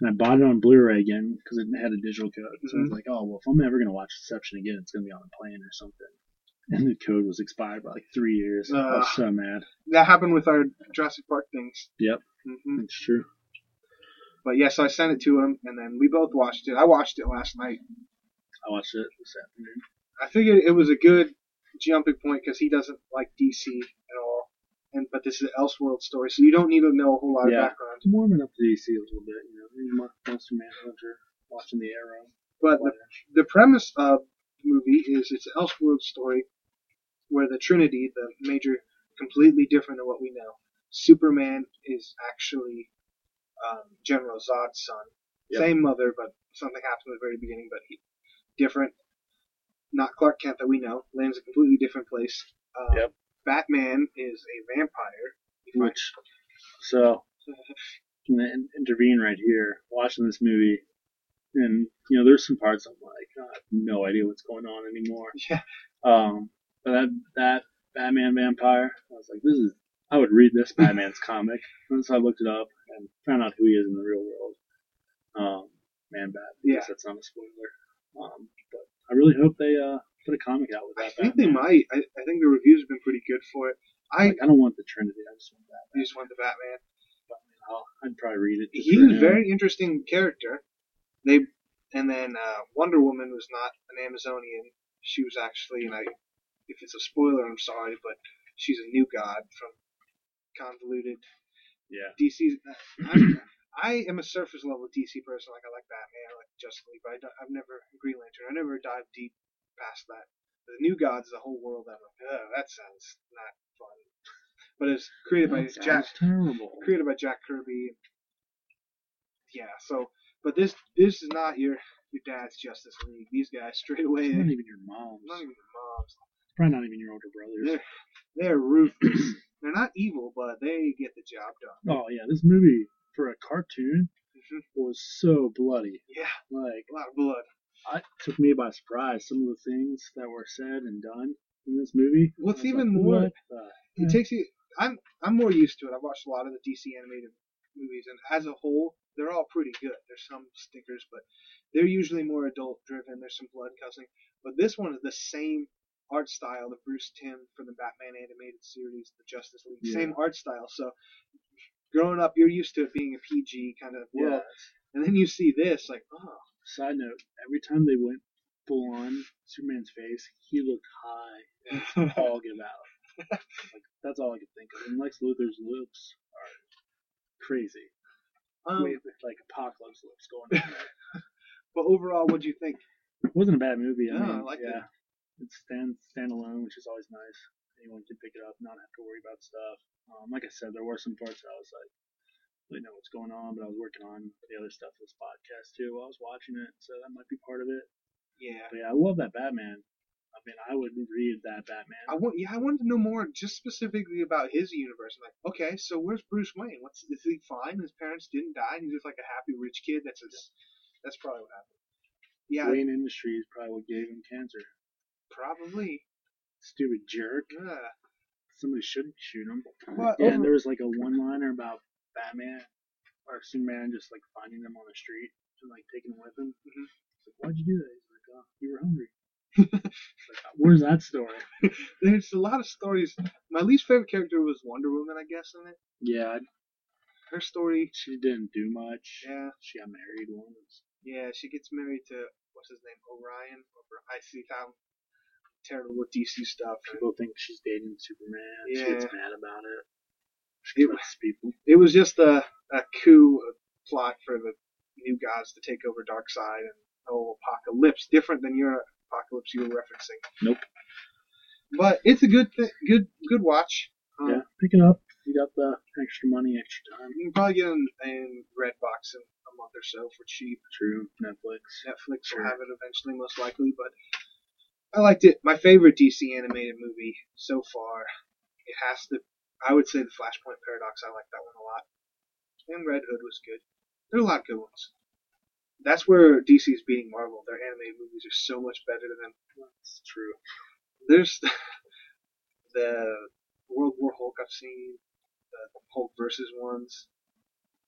and I bought it on Blu-ray again because it had a digital code. So I was Mhm. like, oh well, if I'm ever gonna watch Inception again, it's gonna be on a plane or something. And the code was expired by like three years. I was so mad. that happened with our Jurassic Park things. Yep. hmm It's true. But yeah, so I sent it to him, and then we both watched it. I watched it last night. I watched it this afternoon. I figured it was a good jumping point because he doesn't like DC at all. And but this is an Elseworld story, so you don't need to know a whole lot Yeah. of background. I'm warming up to DC a little bit, you know. reading Mon- Monster Manhunter, watching the Arrow. But the, the premise of the movie is it's an Elseworld story where the Trinity, the major, completely different than what we know. Superman is actually um, General Zod's son, Yep. Same mother, but something happened at the very beginning, but he, different. Not Clark Kent that we know. Lands a completely different place. Um, Yep. Batman is a vampire. Which, so, I'm gonna intervene right here. Watching this movie, and you know, there's some parts I'm like, "Oh, I have no idea what's going on anymore. Yeah. Um, but that that Batman vampire, I was like, this is. I would read this Batman's comic. And so I looked it up and found out who he is in the real world. Um, Man Bat. I Yeah. that's not a spoiler. Um, but I really hope they uh put a comic out with that. I think they might. I, I think the reviews have been pretty good for it. I Like, I don't want the Trinity. I just want that. you just want the Batman. I'll, I'd probably read it. just He was a very interesting character. They and then uh, Wonder Woman was not an Amazonian. She was actually, and I, if it's a spoiler, I'm sorry, but she's a new god from convoluted Yeah. DC. I'm, I am a surface level DC person. Like I like Batman, I like Justice League, but I I've never Green Lantern. I never dived deep past that. The new gods, the whole world. I'm like, oh, that sounds not fun. But it's created by Jack terrible. created by Jack Kirby. Yeah, so but this this is not your your dad's Justice League. These guys straight away, It's not even your mom's. not even your moms. Probably not even your older brothers. They're they're ruthless. they're not evil, but they get the job done. Oh yeah, this movie for a cartoon Mhm. was so bloody. Yeah, Like, a lot of blood. I, it took me by surprise. Some of the things that were said and done in this movie. What's even like, more- what the It takes you. I'm I'm more used to it. I've watched a lot of the DC animated movies, and as a whole, they're all pretty good. There's some stickers, but they're usually more adult driven. There's some blood cussing, but this one is the same art style that Bruce Timm from the Batman animated series, the Justice League, Yeah. same art style. So growing up, you're used to it being a PG kind of world, and then you see this, like, oh, Side note: Every time they went full on Superman's face, he looked high. And all give out. like that's all I could think of. And Lex Luthor's lips are crazy. um, Wait, like apocalypse lips going on there. but overall, what do you think? It wasn't a bad movie. I No, mean, I liked yeah, it's stand standalone, which is always nice. Anyone can pick it up, not have to worry about stuff. Um, like I said, there were some parts that I was like, really know what's going on, but I was working on the other stuff for this podcast too while I was watching it, so that might be part of it. Yeah. But yeah, I love that Batman. I mean, I would read that Batman. I want, yeah, I wanted to know more, just specifically about his universe. I'm like, okay, so where's Bruce Wayne? What's is he fine? His parents didn't die, and he's just like a happy rich kid. That's his, that's probably what happened. Yeah, Wayne Industries probably what gave him cancer. probably. Stupid jerk. Yeah. Somebody should shoot him. Well, Yeah, over- and oh. there was like a one-liner about Batman or Superman just like finding them on the street and like taking them with him. Mhm. It's like, why'd you do that? He's like, oh, you were hungry. Like, Where's that story? There's a lot of stories. My least favorite character was Wonder Woman, I guess, in it. Yeah, Her story, she didn't do much. yeah, She got married once. yeah, she gets married to what's his name, Orion. Or I see how terrible with DC stuff. People think she's dating Superman. She Yeah. gets mad about it. It- kills people. It was just a, a coup plot for the new gods to take over Darkseid and the whole Apokolips, different than your apocalypse you were referencing. Nope. But it's a good th- good good watch. Um, Yeah, pick it up. You got the extra money, extra time. You can probably get it in, in Redbox in a month or so for cheap. True. Netflix. Netflix Sure. will have it eventually, most likely. But I liked it. My favorite DC animated movie so far. It has to. I would say the Flashpoint Paradox. I like that one a lot. And Red Hood was good. There are a lot of good ones. That's where DC's beating Marvel. Their animated movies are so much better than That's true. there's the World War Hulk I've seen, the Hulk versus ones,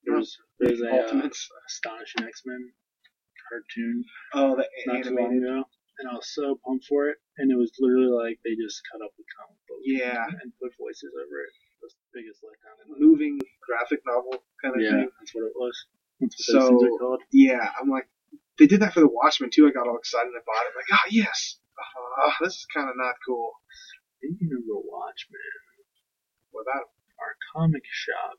There's there's a uh, Ultimates. astonishing X Men cartoon Oh, the not too long animated. ago, and I was so pumped for it. And it was literally like they just cut up the comic book Yeah, and put voices over it. Was the biggest my moving graphic novel kind of Yeah, thing. that's what it was. So- those things are called. Yeah, I'm like, they did that for the Watchmen too. I got all excited and I bought it. I'm like, ah, yes. Ah, this is kind of not cool. Speaking of the Watchmen, What about our comic shop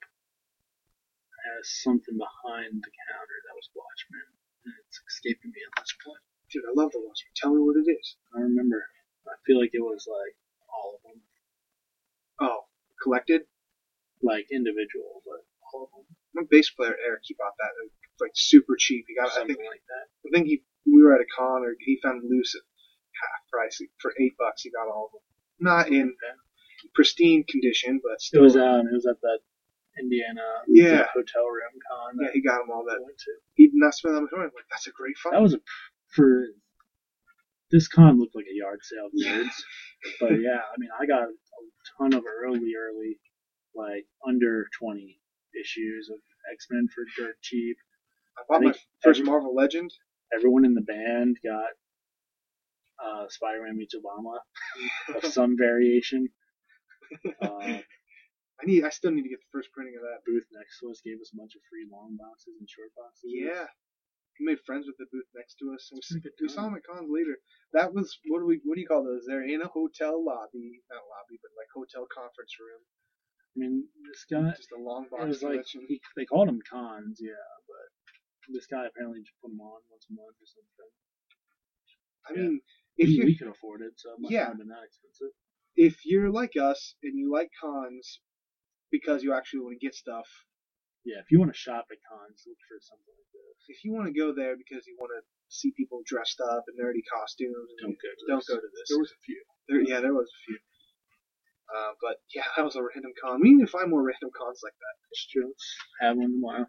has something behind the counter that was Watchmen, and it's escaping me at this point. Dude, I love the Watchmen. Tell me what it is. I remember. I feel like it was like all of them, Oh, collected. like individual, but all of them. My bass player Eric, he bought that a like super cheap. He got I something think like that. I think he we were at a con or he found it loose at half price for eight bucks. He got all of them, not in pristine condition, but It was um, it was at that Indiana Yeah. hotel room con yeah, he got them all. That went to. he did not spend that much money. I'm like that's a great find. That was a for this con looked like a yard sale of nerds, but yeah, I mean, I got a ton of early, early, like under twenty issues of X Men for dirt cheap. I bought I my first every- Marvel Legend. Everyone in the band got uh, Spider-Man meets Obama of some variation. Uh, I need. I still need to get the first printing of that. booth next to us gave us a bunch of free long boxes and short boxes. Yeah. We made friends with the booth next to us. And we, we saw him at cons later. That was what do we what do you call those? They're in a hotel lobby, not lobby, but like hotel conference room. I mean, this guy. Just a long It box was like he, they called them cons, yeah, but this guy apparently just put them on once a month or something. I yeah. mean, if we, you we could afford it, so it must Yeah. not have been that expensive. if you're like us and you like cons because you actually want to get stuff, Yeah, if you want to shop at cons, look for something like this. if you want to go there because you want to see people dressed up in nerdy costumes, Don't go to don't this. go to this. There was a few. There, yeah, there was a few. Uh, but yeah, that was a random con. We need to find more random cons like that. It's true. Have one tomorrow.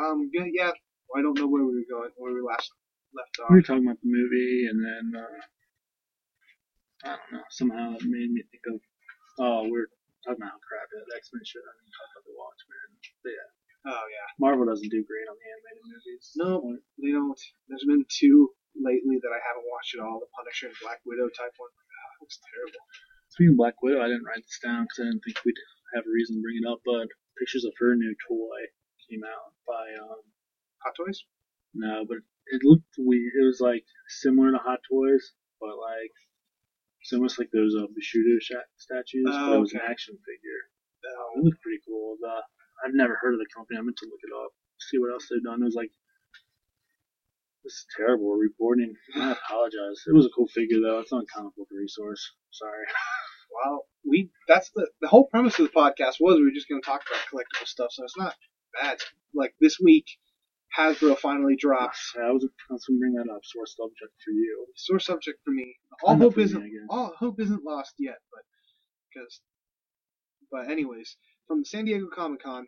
Um, yeah, yeah. I don't know where we were going, where we last left off. We were talking about the movie, and then uh, I don't know. Somehow it made me think of. Oh, we are talking about how crappy that X Men shit. I didn't talk about the Watchmen. But yeah, Oh yeah. Marvel doesn't do great on the animated movies. No. They don't. There's been two lately that I haven't watched at all. The Punisher and Black Widow type one. Oh, it looks terrible. Speaking of Black Widow, I didn't write this down because I didn't think we'd have a reason to bring it up, but pictures of her new toy came out by um Hot Toys. no, but it looked weird. It was like similar to Hot Toys, but like it's almost like those uh, Bushido statues, but it was an Oh, action figure. It Um, looked pretty cool. The I've never heard of the company. I meant to look it up, see what else they've done. It was like this is terrible reporting. I apologize. It was a cool figure though. It's on comic book resource. Sorry. well, we that's the the whole premise of the podcast was we were just going to talk about collectible stuff, so it's not bad. Like this week, Hasbro finally dropped. I was, I was gonna bring that up. Sore subject for you. Sore subject for me. All hope me, isn't all hope isn't lost yet, but because. But anyways, from the San Diego Comic Con,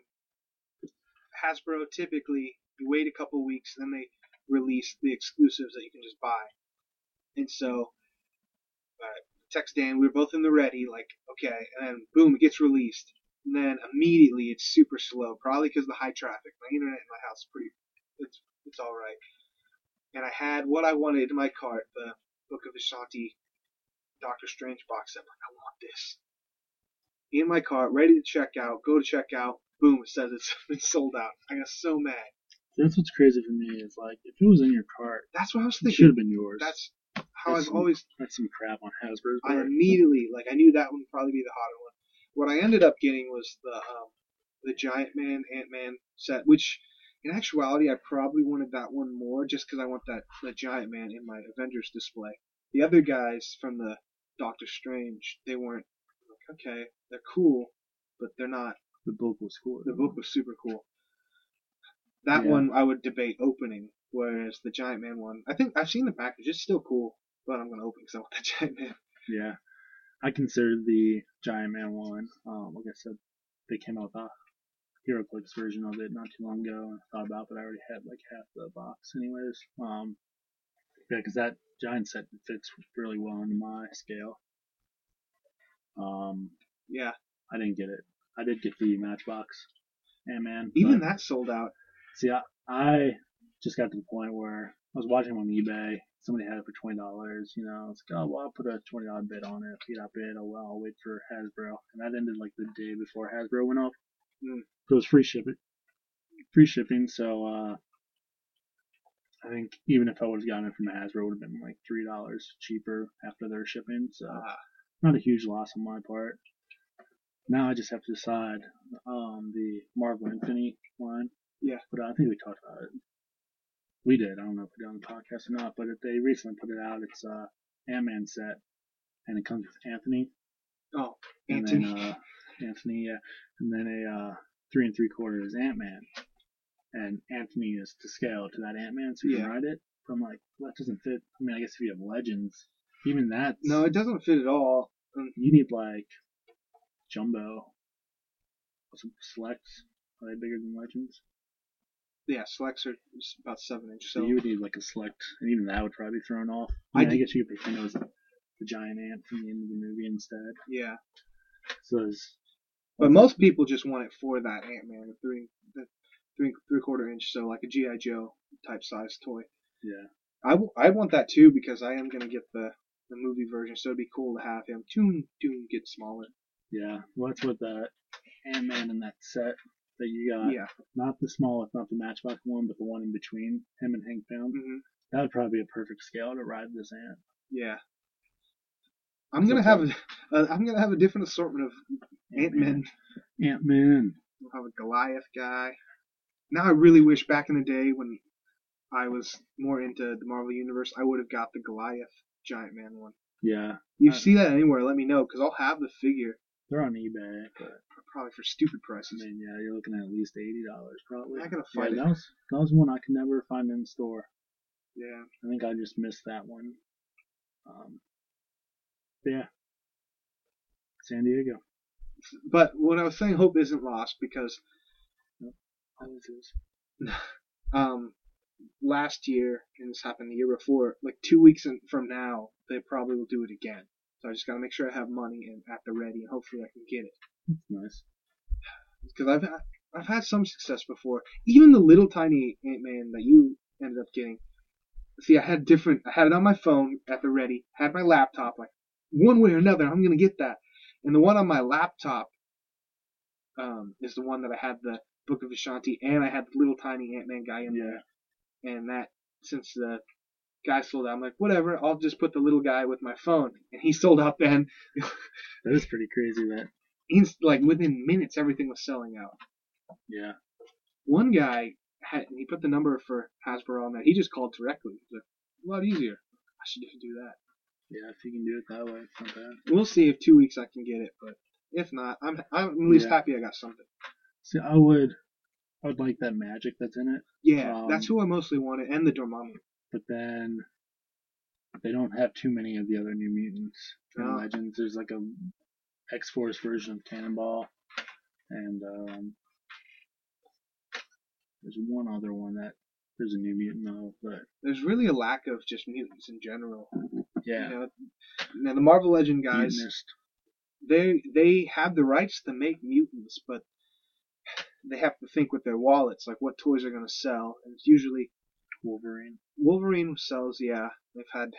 Hasbro typically you wait a couple weeks, then they release the exclusives that you can just buy. And so, uh, text Dan, we were both in the ready, like okay, and then boom, it gets released. And then immediately it's super slow, probably because of the high traffic. My internet in my house is pretty, it's it's all right. And I had what I wanted in my cart, the Book of Vishanti Doctor Strange box set. I'm like, I want this. In my cart, ready to check out, go to check out, boom, it says it's been sold out. I got so mad. That's what's crazy for me. Is like if it was in your cart, That's what I was it should have been yours. That's how That's I've always That's some crap on Hasbro's I immediately like I knew that one would probably be the hotter one. What I ended up getting was the um, the Giant Man Ant Man set, which in actuality I probably wanted that one more just because I want that the Giant Man in my Avengers display. The other guys from the Doctor Strange, they weren't like okay, they're cool, but they're not. The book was cool. The book was super cool. That Yeah. one I would debate opening, whereas the Giant Man one, I think I've seen the package. It's still cool, but I'm gonna open because I want the Giant Man. Yeah, I considered the Giant Man one. Um, like I said, they came out with a HeroClix version of it not too long ago, and I thought about, it, but I already had like half the box, anyways. Um, yeah, because that giant set fits really well into my scale. Um, Yeah. I didn't get it. I did get the Matchbox and Man. Even that sold out. See, I, I just got to the point where I was watching on eBay. Somebody had it for twenty dollars. You know, it's like, oh well, I'll put a twenty dollar bid on it. If you got bid, oh well, I'll wait for Hasbro. And that ended like the day before Hasbro went up. Mm. It was free shipping. Free shipping. So uh, I think even if I would have gotten it from Hasbro, it would have been like three dollars cheaper after their shipping. So Ah, not a huge loss on my part. Now I just have to decide um, the Marvel Infinite line. Yeah. But I think we talked about it. We did. I don't know if we did on the podcast or not, but if they recently put it out. It's a Ant-Man set, and it comes with Anthony. oh, And Anthony. then, uh, Anthony, yeah. And then a uh, three and three quarters Ant-Man. and Anthony is to scale to that Ant Man, so you Yeah. can ride it. But I'm like, well, that doesn't fit. I mean, I guess if you have Legends, even that, No, it doesn't fit at all. you need like Jumbo, some Selects. Are they bigger than Legends? Yeah, selects are about seven inch. So So you would need like a Select, and even that would probably be thrown off. I I, mean, I did- guess you could pretend it was the giant ant from the end of the movie instead. yeah, So there's but most people just want it for that Ant Man, the three, the three three quarter inch, so like a GI Joe type size toy. yeah, I, w- I want that too because I am gonna get the the movie version, so it'd be cool to have him. Toon Toon get smaller. yeah. Well, that's what the Ant Man in that set that you got. yeah. Not the smallest, not the Matchbox one, but the one in between him and Hank Pym. hmm That would probably be a perfect scale to ride this ant. Yeah. I'm gonna have a, uh, I'm gonna have a different assortment of Ant Man. Ant Man. We'll have a Goliath guy. Now I really wish back in the day when I was more into the Marvel Universe, I would have got the Goliath Giant Man one. Yeah, You Uh, see that anywhere? Let me know because I'll have the figure they're on eBay, but probably for stupid I prices. mean, yeah, you're looking at at least eighty dollars probably. I gotta yeah, find that was that was one I could never find in store. Yeah. I think I just missed that one. Um, yeah, San Diego. But what I was saying, hope isn't lost because Always is. um, last year, and this happened the year before, like two weeks in, from now, they probably will do it again. So I just gotta make sure I have money and at the ready, and hopefully I can get it. That's nice. Because I've had, I've had some success before. Even the little tiny Ant Man that you ended up getting. See, I had different. I had it on my phone at the ready. Had my laptop. Like one way or another, I'm gonna get that. And the one on my laptop um, is the one that I had the Book of Vishanti, and I had the little tiny Ant Man guy in Yeah. there. And that since the guy sold out, I'm like, whatever. I'll just put the little guy with my phone. And he sold out then. That is pretty crazy. That Inst- like within minutes, everything was selling out. yeah. one guy had he put the number for Hasbro on that. He just called directly. He's like, a lot easier. I should just do that. Yeah, if you can do it that way, it's not bad. We'll see if two weeks I can get it, but if not, I'm I'm at least Yeah. happy I got something. See, I would, I would like that Magik that's in it, Yeah, Um, that's who I mostly wanted, and the Dormammu. but then they don't have too many of the other new mutants in No. Legends. There's like a X Force version of Cannonball, and um, there's one other one that there's a new mutant though, but There's really a lack of just mutants in general. Yeah, You know, now the Marvel Legend guys, mutinist. they they have the rights to make mutants, but they have to think with their wallets, like what toys are going to sell, and it's usually Wolverine. Wolverine sells. Yeah, they've had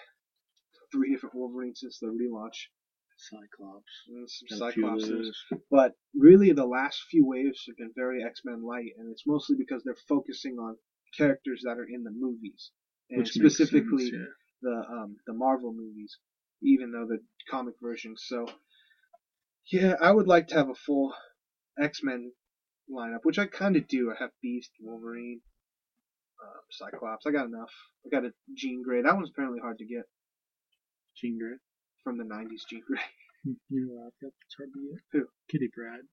three different Wolverines since the relaunch. Cyclops. and some got a few of Cyclopses. But really, the last few waves have been very X Men light, and it's mostly because they're focusing on characters that are in the movies, and Which specifically sense, the um, the Marvel movies, even though the comic versions. So, yeah, I would like to have a full X Men lineup, which I kind of do. I have Beast, Wolverine, uh, Cyclops. I got enough. I got a Jean Grey. That one's apparently hard to get. Jean Grey. from the '90s. Jean Grey, You know what I've got that's hard to get? Who? Kitty Pryde,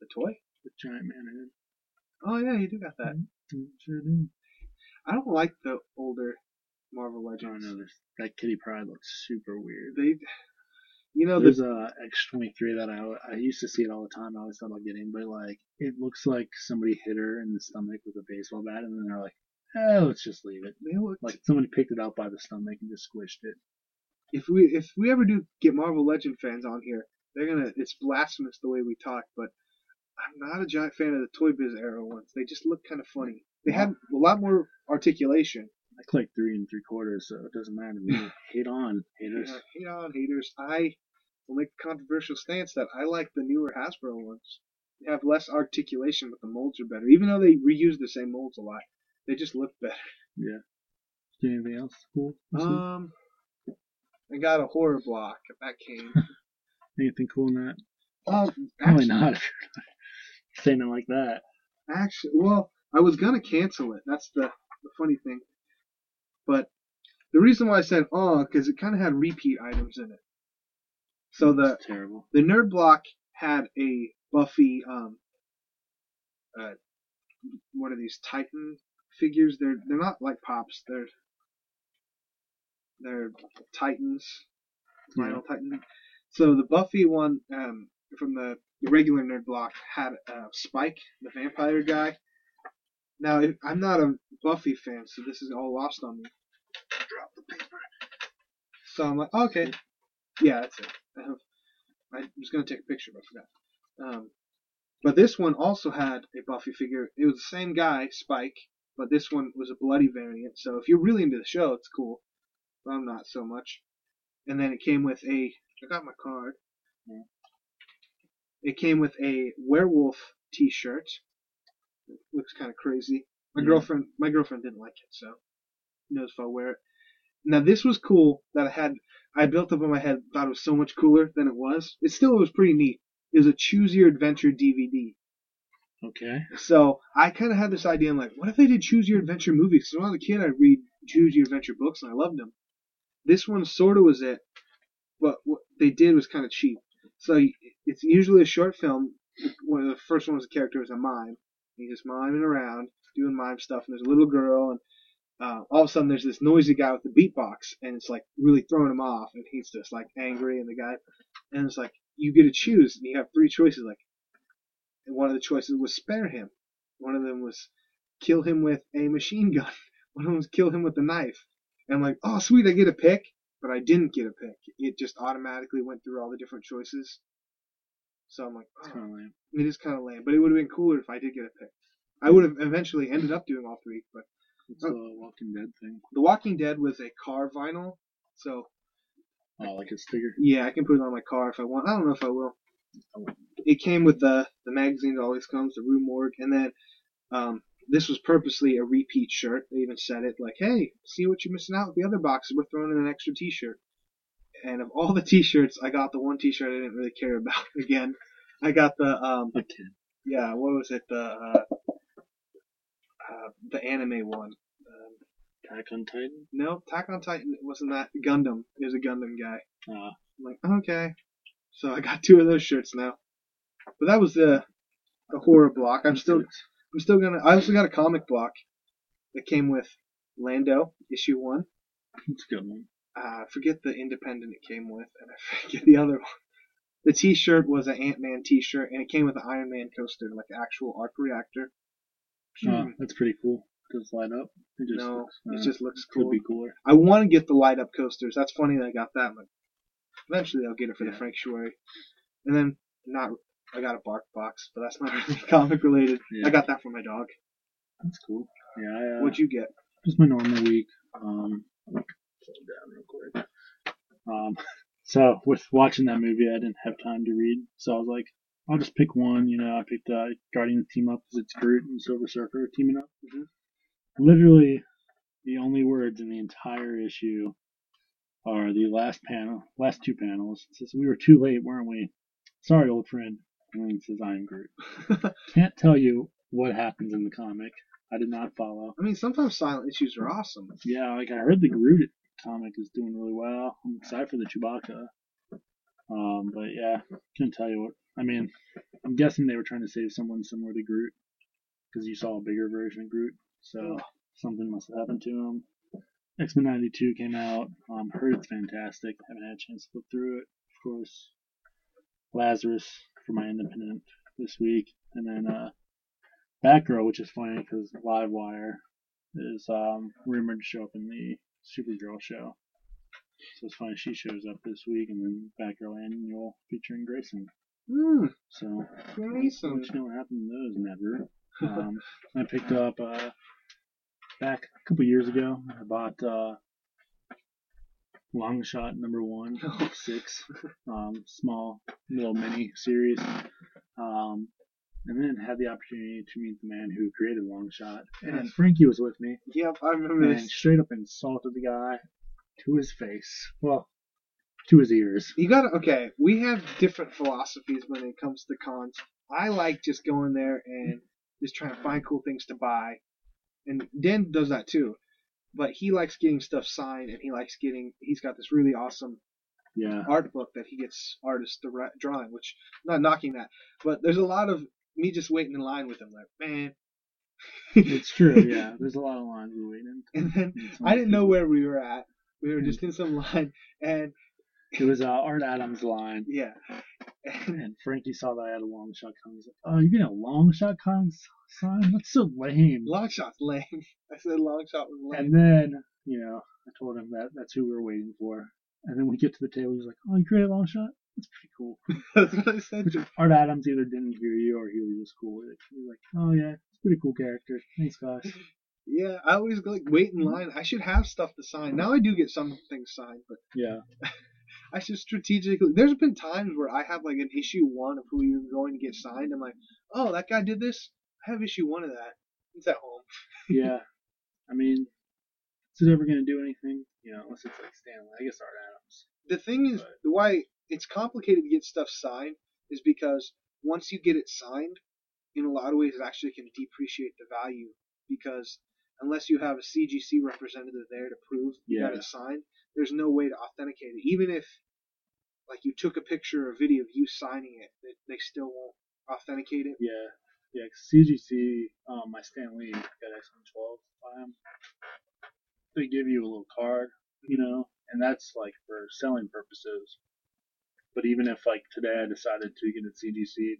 the toy. the giant man Oh yeah, you do got that. head. Sure do. I don't like the older Marvel Legend. Oh, I know. This, that Kitty Pryde looks super weird. They, you know, There's the, a X23 that I I used to see it all the time. I always thought about getting, but like it looks like somebody hit her in the stomach with a baseball bat, and then they're like, "Oh, let's just leave it." they look Like somebody picked it up by the stomach and just squished it. if we if we ever do get Marvel Legend fans on here, they're gonna it's blasphemous the way we talk, but I'm not a giant fan of the Toy Biz era ones. They just look kind of funny. They had a lot more articulation. I three and three quarters, so it doesn't matter to me. Hate on, haters. Yeah, hate on haters. I will make a controversial stance that I like the newer Hasbro ones. They have less articulation, but the molds are better. Even though they reuse the same molds a lot, they just look better. Yeah. Do anything else cool? Um, I got a horror block. If That came. anything cool in that? Um, Probably not. if you're Saying it like that. Actually, well, I was gonna cancel it. That's the, the funny thing. But the reason why I said oh, because it kind of had repeat items in it. So the It's terrible. the nerd block had a Buffy um uh what are these Titan figures? They're they're not like pops. They're they're Titans, vinyl Titan. So the Buffy one um, from the, the regular nerd block had uh, Spike, the vampire guy. Now I'm not a Buffy fan, so this is all lost on me. Drop the paper. So I'm like, okay, yeah, that's it. I, have, I was gonna take a picture, but I forgot. Um, but this one also had a Buffy figure. It was the same guy, Spike, but this one was a bloody variant. So if you're really into the show, it's cool. But I'm not so much. And then it came with a. I got my card. Yeah. It came with a werewolf T-shirt. It looks kind of crazy. My Yeah. girlfriend, my girlfriend didn't like it, so who knows if I'll wear it. Now this was cool that I had. I built up in my head, thought it was so much cooler than it was. It still was pretty neat. It was a Choose Your Adventure DVD. Okay. So I kind of had this idea. I'm like, what if they did Choose Your Adventure movies? Because when I was a kid, I'd read Choose Your Adventure books and I loved them. This one sort of was it, but what they did was kind of cheap. So it's usually a short film. One of the first one was a character was a mime. He's just miming around, doing mime stuff, and there's a little girl, and uh, all of a sudden there's this noisy guy with the beatbox, and it's like really throwing him off, and he's just like angry, and the guy, and it's like you get to choose, and you have three choices, like, and one of the choices was spare him. One of them was kill him with a machine gun. One of them was kill him with a knife. And I'm like, oh sweet, I get a pick, but I didn't get a pick. It just automatically went through all the different choices. So I'm like, It's oh, kind of lame. it is kind of lame, but it would have been cooler if I did get a pick. I would have eventually ended up doing all three, but It's the Walking Dead thing. The Walking Dead was a car vinyl, so Oh, like a sticker. yeah, I can put it on my car if I want. I don't know if I will. It came with the the magazine that always comes, the Rue Morgue, and then um, this was purposely a repeat shirt. They even said it like, "Hey, see what you're missing out with the other boxes. We're throwing in an extra T-shirt." And of all the T-shirts, I got the one T-shirt I didn't really care about. Again, I got the um, yeah, what was it? The uh, uh, the anime one. Um, Attack on Titan. no, Attack on Titan wasn't that Gundam. It was a Gundam guy. Uh, I'm like, okay. So I got two of those shirts now. But that was the the horror block. I'm still I'm still gonna I also got a comic block that came with Lando, issue one. it's a good one. Uh, I forget the independent it came with, and I forget the other one. The T-shirt was an Ant Man T-shirt, and it came with an Iron Man coaster, like an actual arc reactor. Uh, that's pretty cool. Does it light up? It just no, looks, it uh, just looks cool. could be cooler. I want to get the light up coasters. That's funny that I got that one. Eventually, I'll get it for the Yeah. Sanctuary. And then, not I got a bark box, but that's not really comic related. Yeah. I got that for my dog. That's cool. Yeah, I, uh, What'd you get? just my normal week. Um, slow down real quick. Um, so with watching that movie, I didn't have time to read, so I was like, I'll just pick one. You know, I picked uh, Guardians team up because it's Groot and Silver Surfer teaming up. Mhm. Literally, the only words in the entire issue are the last panel, last two panels. It says, "We were too late, weren't we? Sorry, old friend." And then it says, "I am Groot." Can't tell you what happens in the comic. I did not follow. I mean, sometimes silent issues are awesome. Yeah, like I heard the Groot comic is doing really well. I'm excited for the Chewbacca. Um, but yeah, couldn't tell you what. I mean, I'm guessing they were trying to save someone similar to Groot because you saw a bigger version of Groot, so something must have happened to him. X Men '92 came out. Um, heard it's fantastic. Haven't had a chance to look through it. Of course, Lazarus for my independent this week, and then uh, Batgirl, which is funny because Livewire is um, rumored to show up in the Supergirl show. So it's funny she shows up this week, and then Batgirl annual featuring Grayson. Hmm, So Grayson. know what happened to those? Never. Um, I picked up uh, back a couple years ago. I bought uh, Longshot number one, six, um, small little mini series. Um, and then had the opportunity to meet the man who created Longshot, and Frankie was with me, Yep, I remember and this. straight up insulted the guy to his face. Well, to his ears. You gotta, okay, we have different philosophies when it comes to cons. I like just going there and just trying to find cool things to buy. And Dan does that too. But he likes getting stuff signed and he likes getting, he's got this really awesome Yeah. art book that he gets artists to ra- drawing, which I'm not knocking that, but there's a lot of me just waiting in line with him, like, man, It's true. Yeah, there's a lot of lines we're waiting. and then I didn't know where we were at. We were Mm. just in some line, and It was uh, Art Adams' line, yeah, and Frankie saw that I had a Longshot con. He's like, "Oh, you're getting a Longshot con sign? That's so lame." Longshot's lame. I said Longshot was lame. And then, you know, I told him that that's who we were waiting for. And then we get to the table. He's like, "Oh, you created a Longshot? That's pretty cool." That's what I said to. Art Adams either didn't hear you or he was just cool with it. He was like, "Oh yeah, it's a pretty cool character. Thanks, guys." Yeah, I always like wait in line. I should have stuff to sign. Now I do get some things signed, but Yeah, I should strategically. There's been times where I have like an issue one of who you're going to get signed. I'm like, oh, that guy did this. I have issue one of that. It's at home. yeah. I mean, is it ever gonna do anything? You know, unless it's like Stan Lee. I guess Art Adams. The thing is, the why it's complicated to get stuff signed is because once you get it signed, in a lot of ways, it actually can depreciate the value because unless you have a CGC representative there to prove you got Yeah. it signed, there's no way to authenticate it. Even if like you took a picture or video of you signing it, they, they still won't authenticate it. Yeah, yeah. CGC, um, my Stan Lee got XM12 by him. They give you a little card, you know, and that's like for selling purposes. But even if like today I decided to get it CGC,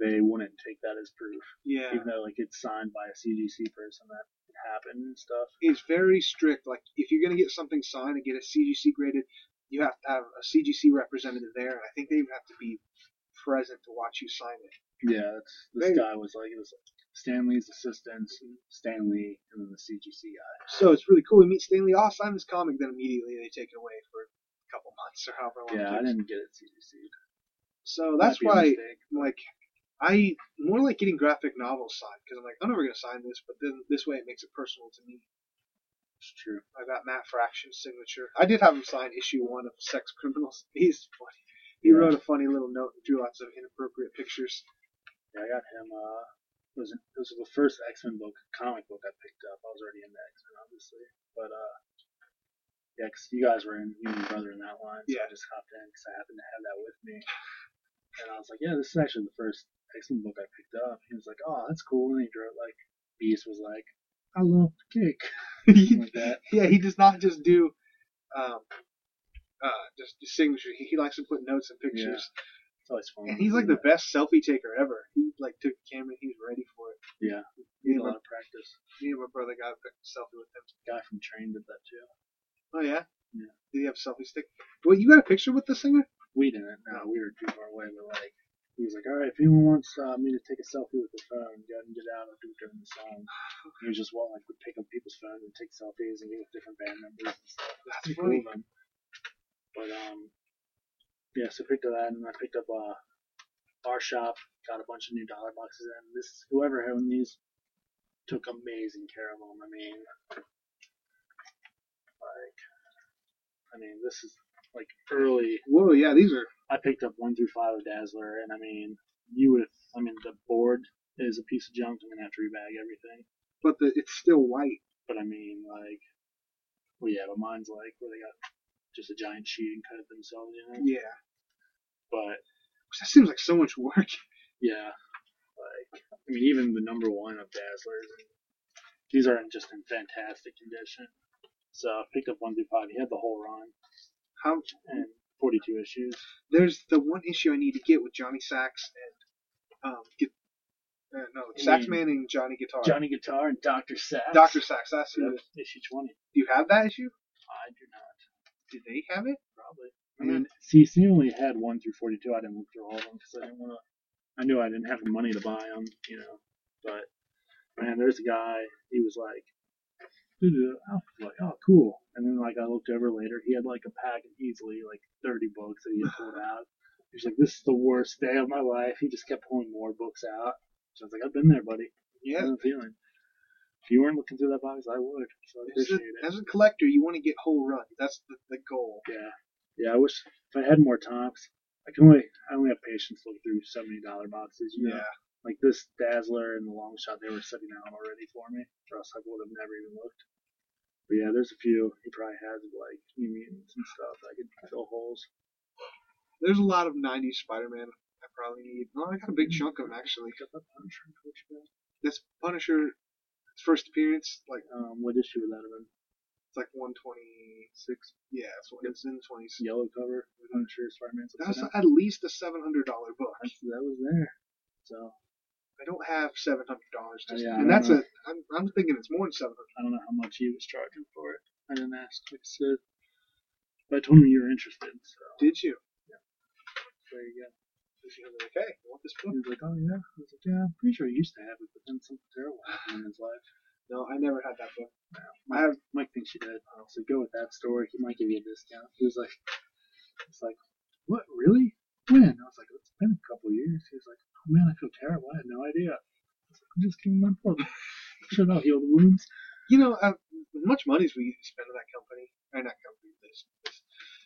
they wouldn't take that as proof, Yeah. even though like it's signed by a CGC person that it happened and stuff. It's very strict. Like if you're gonna get something signed and get it CGC graded, you have to have a CGC representative there, and I think they even have to be present to watch you sign it. Yeah, that's, this They- guy was like it was Stan Lee's assistant, Stan Lee, and then the CGC guy. So it's really cool. We meet Stan Lee. Oh, sign this comic. Then immediately they take it away for couple months or however long. Yeah, it I didn't get it CGC. So that's Might be a why, like, I more like getting graphic novels signed because I'm like, I'm never gonna sign this, but then this way it makes it personal to me. It's true. I got Matt Fraction's signature. I did have him sign issue one of Sex Criminals. He's funny. He Yeah. wrote a funny little note and drew lots of inappropriate pictures. Yeah, I got him. Uh, it was it was the first X Men book, comic book I picked up. I was already into X Men, obviously, but uh, yeah, 'cause you guys were in, you and your brother in that line, so Yeah. I just hopped in because I happened to have that with me, and I was like, yeah, this is actually the first X Men book I picked up. He was like, oh, that's cool, and he drew it like Beast was like, I love cake, like that. yeah, he does not just do um, uh, just, just signature. He, he likes to put notes and pictures. It's always fun. And he's like the best selfie taker ever. He like took the camera. He was ready for it. yeah, need and, a my, lot of practice. me and my brother got a selfie with him. Guy from Train did that too. Oh yeah. Yeah. Did he have a selfie stick? Wait, you got a picture with the singer? We didn't. No, we were too far away. But like, he was like, "All right, if anyone wants uh, me to take a selfie with their phone, go ahead and get out. I'll do it during the song." He was just well, like would pick up people's phones and take selfies and get with different band members and stuff. That's Pretty funny. cool of him. But um, yeah. So I picked up that, and I picked up uh, our shop. Got a bunch of new dollar boxes and This whoever owned these took amazing care of them. I mean, like, I mean, this is like early Whoa, yeah, these are. I picked up one through five of Dazzler, and I mean, you would. I mean, the board is a piece of junk. I'm gonna have to rebag everything. But the, it's still white. But I mean, like, well, yeah, but mine's like where they got just a giant sheet and cut it themselves, you know. Yeah. But That seems like so much work. yeah, like, I mean, even the number one of Dazzlers, these are in just in fantastic condition. So I picked up one through five. He had the whole run How and 42 issues. there's the one issue I need to get with Johnny Sax and um get uh, no You Saxman and Johnny Guitar. Johnny Guitar and Doctor Sax. Doctor Sax. That's who. Yep, is. issue 20. Do you have that issue? I do not. Do they have it? Probably. I mean, see, he only had one through forty-two. I didn't look through all of them because I didn't want to. I knew I didn't have the money to buy them, you know. But man, there's a guy. He was like, "Dude, I was like, oh, cool." And then like I looked over later, he had like a pack of easily like thirty books that he had pulled out. He was like, "This is the worst day of my life." He just kept pulling more books out. So I was like, "I've been there, buddy. Yeah. the feeling." If you weren't looking through that box, I would. So I As a, it. as a collector, you want to get whole runs. That's the, the goal. Yeah, yeah. I wish if I had more times. I can only I only have patience to look through seventy dollar boxes. You know? Yeah. Like this Dazzler and the Longshot, they were sitting out already for me, or else I would have never even looked. But yeah, there's a few he probably has of like New Mutants and stuff. I could fill holes. There's a lot of '90s Spider-Man I probably need. No, I got a big chunk of them actually. Got that punch from Twitch guy. this Punisher his first appearance, like Um, what issue would that have been? it's like 126. Yeah, it's, it's in the 20s. yellow cover. I'm sure Spider-Man's That's upside down. at least a $700 book. That's, that was there. So I don't have $700 just, Yeah, and that's know. a. I'm, I'm thinking it's more than 700. I don't know how much he was charging for it. I didn't ask, like I said. But I told him you were interested, so Did you? Yeah. There you go. Was like, hey, I want this book? He was like, oh yeah. I was like, yeah, I'm pretty sure he used to have it, but then something terrible happened in his life. No, I never had that book. Mike, I have. Mike thinks you did. Like, go with that store. He might give you a discount. He was like, it's like, what, really? When? I was like, it's been a couple of years. He was like, oh man, I feel terrible. I had no idea. I was like, I'm just giving my book. Should not heal the wounds. You know, uh, as much money as we spend in that company, or not company, this, this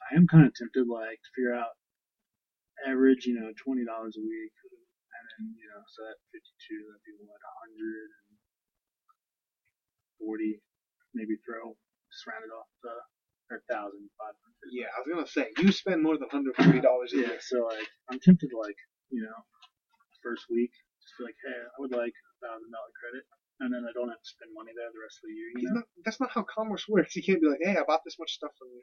I am kind of tempted, like, to figure out average, you know, twenty dollars a week, and then you know, so that fifty-two, that'd be what, a hundred and forty, maybe throw, just round it off to or thousand five hundred. yeah, I was gonna say you spend more than 140 dollars a Yeah, year. so like, I'm tempted to like, you know, first week, just be like, hey, I would like a thousand dollar credit, and then I don't have to spend money there the rest of the year. You know? not, that's not how commerce works. You can't be like, hey, I bought this much stuff from you.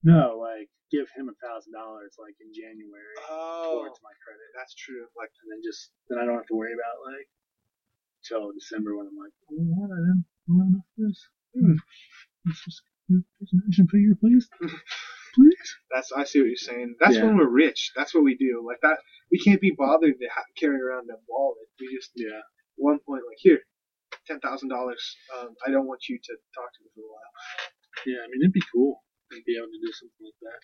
No, like give him a thousand dollars like in January Oh, towards my credit. that's true. Like, and then just then I don't have to worry about like till December when I'm like, oh, what? I didn't I don't have enough for this. Hmm. Let's just do an action figure, please, please. that's I see what you're saying. That's Yeah. when we're rich. That's what we do. Like that, we can't be bothered to ha- carry around a wallet. We just Yeah, one point like here, ten thousand dollars. Um, I don't want you to talk to me for a while. yeah. I mean, it'd be cool to be able to do something like that.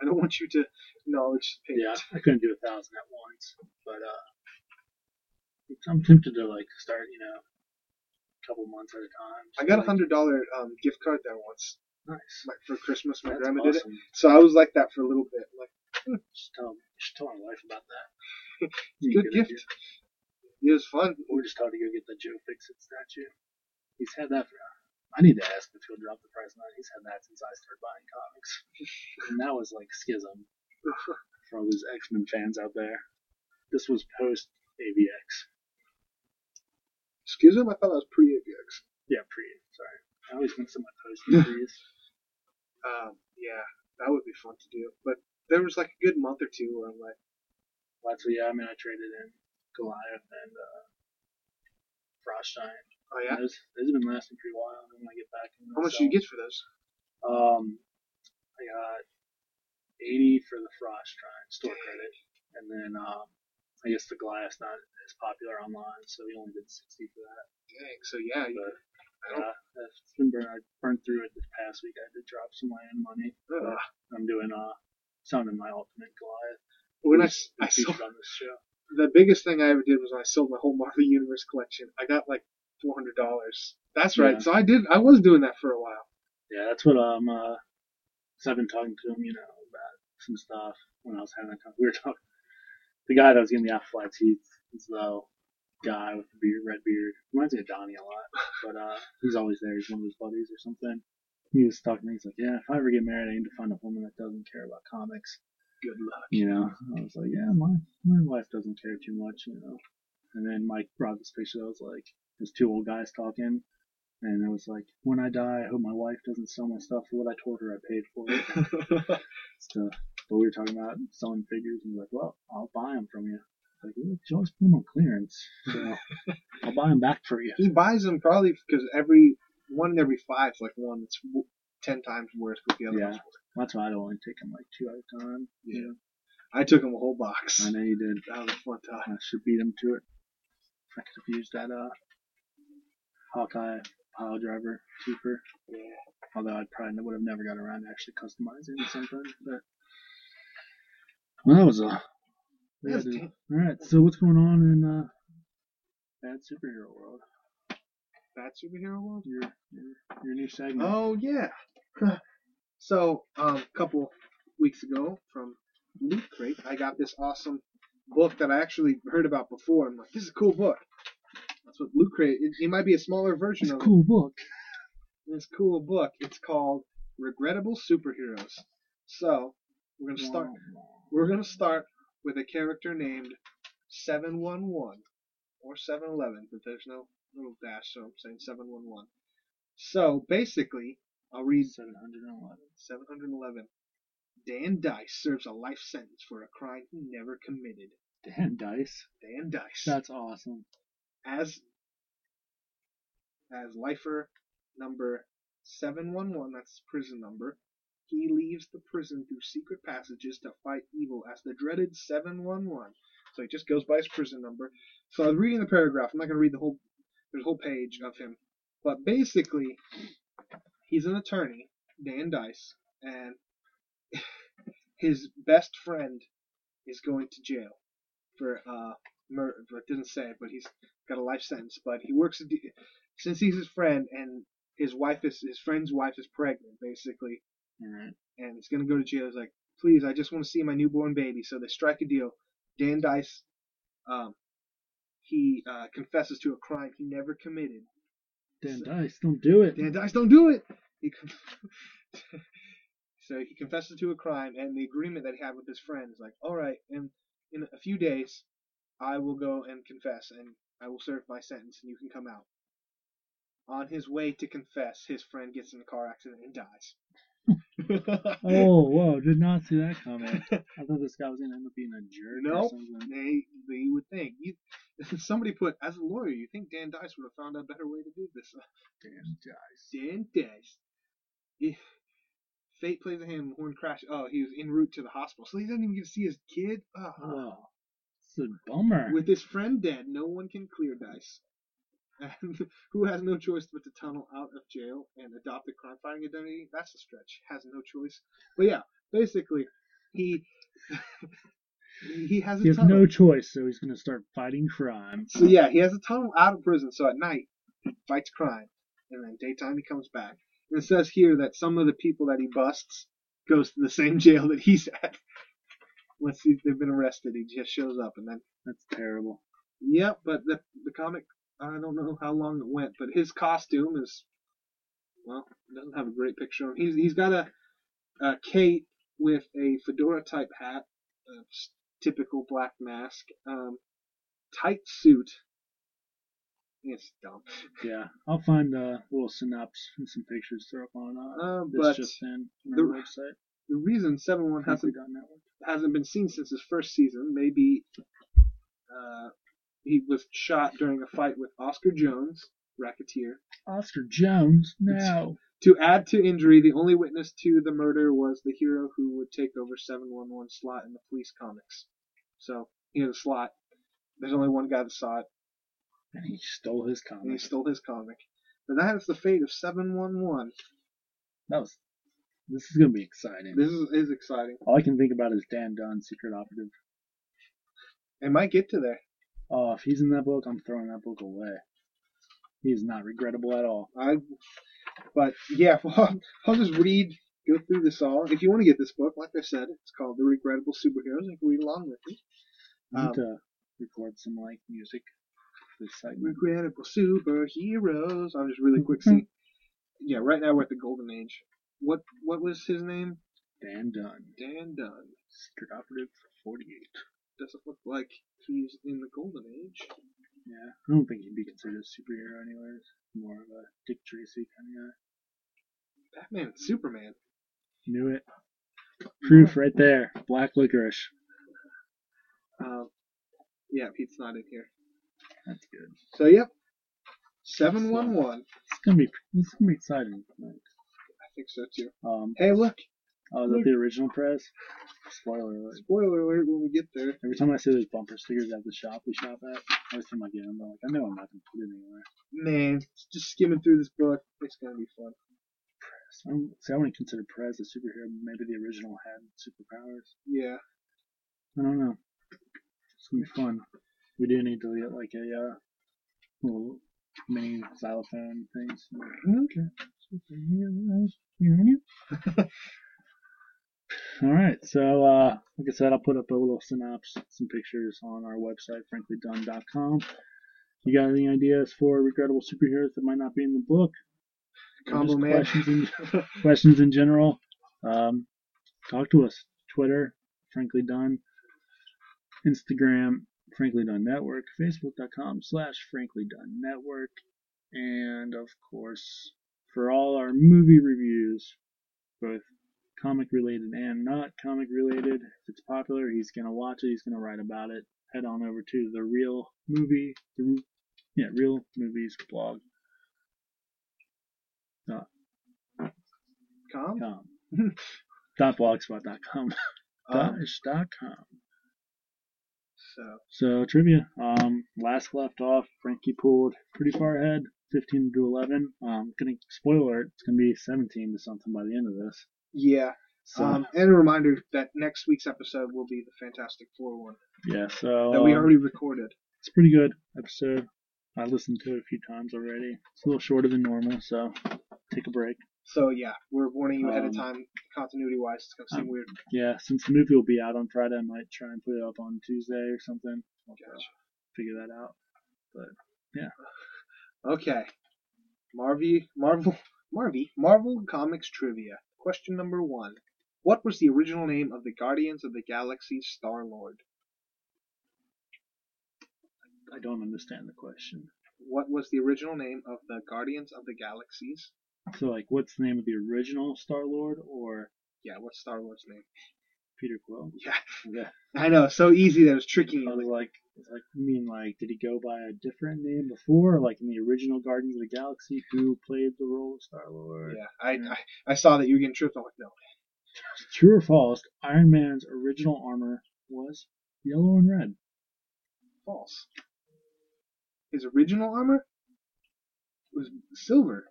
I don't want you to acknowledge payment. Yeah, I couldn't do a thousand at once, but uh, I'm tempted to like start, you know, couple months at a time. I got a hundred dollar um, gift card there once, Nice. like for Christmas. My That's grandma did it, so I was like that for a little bit. Like Just tell, just tell my wife about that. good gift. It was fun. We're just taught to go get the Joe Fixit statue. He's had that for. I need to ask if he'll drop the price on that. He's had that since I started buying comics, and that was like schism for all those X Men fans out there. This was post AVX. Schism. I thought that was pre AVX. Yeah, pre. Sorry, I always mix them up my post and. Um, yeah, that would be fun to do. But there was like a good month or two where I'm like, Well, that's what, yeah, I mean, I traded in Goliath and uh, Frost Giant. oh yeah, Those, those have been lasting pretty while. And then when I get back, and how much do you get for those? Um, I got 80 for the Frost Giant store Dang. credit, and then um, I guess the glass not as popular online, so we only did 60 for that. Dang. So yeah, you, But uh, it's been burned. I burned through it this past week. I had to drop some my own money. I'm doing uh, selling my Ultimate Goliath. When I, I featured on this show. the biggest thing I ever did was when I sold my whole Marvel Universe collection. I got like four hundred dollars. That's right. Yeah. So I did. I was doing that for a while. Yeah, that's what um uh, so I've been talking to him, you know, about some stuff when I was having A, we were talking. The guy that was getting the Afterlights, he's, he's the guy with the beard, red beard. Reminds me of Donnie a lot, but uh, he's always there. He's one of his buddies or something. He was talking to me. He's like, "Yeah, if I ever get married, I need to find a woman that doesn't care about comics." Good luck. You know, I was like, "Yeah, my my wife doesn't care too much," you know. And then Mike brought this picture. I was like, "There's two old guys talking." And it was like, when I die, I hope my wife doesn't sell my stuff for what I told her I paid for it. So, but we were talking about selling figures, and he's like, well, I'll buy them from you. Like, "Look, you always put them on clearance, so I'll buy them back for you. he buys them probably because every one in every five is like one that's w- ten times worse what the other Yeah. ones were. That's why I only take them like two at a time. Yeah. I took him a whole box. I know you did. That was a fun time. I should beat him to it. I could have used that uh, Hawkeye pile driver cheaper. Yeah. Although I probably would have never got around to actually customizing something. But well, that was a. yeah, That's dude. All right. So what's going on in uh, bad superhero world? Bad superhero world. Your your, your new segment. Oh yeah. so um, a couple weeks ago from Loot Crate, I got this awesome book that I actually heard about before. I'm like, this is a cool book. That's what Loot Crate. It, it might be a smaller version it's a of cool book. it. This cool book. It's called Regrettable Superheroes. So we're gonna start. We're gonna start with a character named Seven One One. or 7-Eleven, but there's no little dash, so I'm saying 711. So basically, I'll read 711. 711. Dan Dyce serves a life sentence for a crime he never committed. Dan Dyce. Dan Dyce. That's awesome. as as lifer number 711, that's prison number. He leaves the prison through secret passages to fight evil as the dreaded 711. So he just goes by his prison number. So I was reading the paragraph. I'm not going to read the whole there's a whole page of him. But basically, he's an attorney, Dan Dyce, and his best friend is going to jail for uh murder. It doesn't say, but he's got a life sentence. But he works since he's his friend, and his wife is his friend's wife is pregnant, basically, All right. and it's gonna go to jail. He's like, please, I just want to see my newborn baby. So they strike a deal. Dan Dyce, um, he uh, confesses to a crime he never committed. Dan So- Dyce, don't do it. Dan Dyce, don't do it. He con- so he confesses to a crime, and the agreement that he had with his friend is like, all right, in in a few days, I will go and confess, and I will serve my sentence, and you can come out. On his way to confess, his friend gets in a car accident and dies. Oh, whoa, did not see that coming. I thought this guy was going to end up being a jerk or Nope. They, they would think. You, somebody put, as a lawyer, you think Dan Dyce would have found a better way to do this. Dan Dyce. Dan Dyce. If fate plays a hand, Horn crash. Oh, he was en route to the hospital, so he doesn't even get to see his kid. Ah. Oh, it's a bummer. With his friend dead, no one can clear Dyce. And who has no choice but to tunnel out of jail and adopt a crime-fighting identity? That's a stretch. Has no choice. But yeah, basically, he he has a he has no choice, so he's going to start fighting crime. So yeah, he has a tunnel out of prison. So at night, he fights crime, and then daytime he comes back. And it says here that some of the people that he busts goes to the same jail that he's at. Once he's, they've been arrested, he just shows up, and then That's terrible. yep. But the the comic, I don't know how long it went, but his costume is well, doesn't have a great picture of him. He's he's got a, a cape with a fedora type hat, typical black mask, um, tight suit. It's dumb. Yeah, I'll find a little synopsis and some pictures to throw up on uh, Uh, but just in on the- website. the reason Seven One hasn't hasn't been seen since his first season, maybe uh, he was shot during a fight with Oscar Jones, racketeer. Oscar Jones. No. To add to injury, the only witness to the murder was the hero who would take over 711 slot in the police comics. So, he had a slot. There's only one guy that saw it, And he stole his comic. and he stole his comic. And that is the fate of 711. That was. This is gonna be exciting. This is, is exciting. All I can think about is Dan Dunn, Secret Operative. It might get to there. Oh, if he's in that book, I'm throwing that book away. He is not regrettable at all. I, but yeah, well, I'll just read, go through this all. If you want to get this book, like I said, it's called The Regrettable Superheroes. You can read along with me. I need Um, to record some like music for this segment. Regrettable Superheroes. I'll just really quick see. Yeah, right now we're at the Golden Age. What what was his name? Dan Dunn, Dan Dunn. Secret Operative 48. Doesn't look like he's in the Golden Age. Yeah, I don't think he'd be considered a superhero anyways. More of a Dick Tracy kind of guy. Batman and Superman. Knew it. Proof right there. Black licorice. Um, yeah, Pete's not in here. That's good. So yep, seven one one. It's gonna be it's gonna be exciting. tonight. I think so too. Um, Hey, look! Oh, is that the original Prez? Spoiler alert. Spoiler alert when we get there. Every time I see those bumper stickers at the shop we shop at, every time I get them, I'm like, I know I'm not gonna put it anywhere. Man, just skimming through this book, it's gonna be fun. Prez. I don't, see, I wouldn't consider Prez a superhero. Maybe the original had superpowers. Yeah. I don't know. It's gonna be fun. We do need to get like a uh, little mini xylophone things. Okay. All right. So, uh, like I said, I'll put up a little synopsis, some pictures on our website, franklydone.com. You got any ideas for regrettable superheroes that might not be in the book? Combo man. Questions in, questions in general. Um, talk to us. Twitter, Frankly Done. Instagram, Frankly Done Network, facebook.com slash Frankly Done Network, and of course, for all our movie reviews, both comic related and not comic related, if it's popular, he's going to watch it, he's going to write about it. Head on over to the Real Movie, the, yeah, Real Movies blog. Dot Com? com. dot blogspot.com. Um, Dash dot com. so So trivia. Um, last left off, Frankie pulled pretty far ahead, 15 to 11. Um, gonna spoiler alert, it's gonna be 17 to something by the end of this. Yeah. So Um, and a reminder that next week's episode will be the Fantastic Four one yeah, so that we um, already recorded. it's a pretty good episode. I listened to it a few times already. It's a little shorter than normal, so take a break. So yeah, we're warning you ahead of Um, time, continuity wise. It's gonna seem um, weird. Yeah, since the movie will be out on Friday, I might try and put it up on Tuesday or something. I'll Gotcha. figure that out. But, yeah. Okay. Marvy, Marvel, Marvy, Marvel Comics trivia. Question number one. What was the original name of the Guardians of the Galaxy Star Lord? I don't understand the question. What was the original name of the Guardians of the Galaxies? So, like, what's the name of the original Star Lord or Yeah, what's Star Lord's name? Peter Quill? Yeah, Yeah. I know. So easy that it was tricking I oh, was you. like, I like, you mean like, did he go by a different name before, like in the original Guardians of the Galaxy, who played the role of Star Lord? Yeah, I, Yeah. I I saw that you were getting tripped. I'm like, no. True or false? Iron Man's original armor was yellow and red. False. His original armor was silver.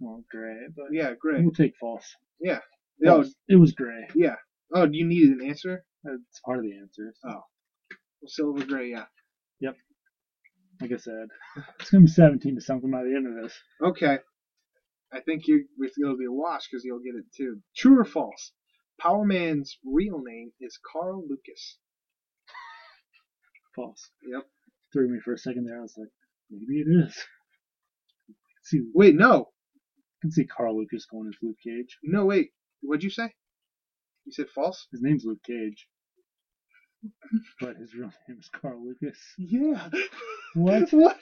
Well, gray, but Yeah, gray. we'll take false. Yeah. False. Oh, it was gray. yeah. Oh, do you need an answer? That's part of the answer. so, Oh. Well, silver gray, yeah. Yep. Like I said, it's gonna be 17 to something by the end of this. Okay. I think you it'll be a wash because you'll get it too. True or false? Power Man's real name is Carl Lucas. False. Yep. Threw me for a second there. I was like, maybe it is. I can see, Wait, no, I can see Carl Lucas going as Luke Cage. no, wait. What'd you say? You said false? His name's Luke Cage. but his real name is Carl Lucas. Yeah. What? what?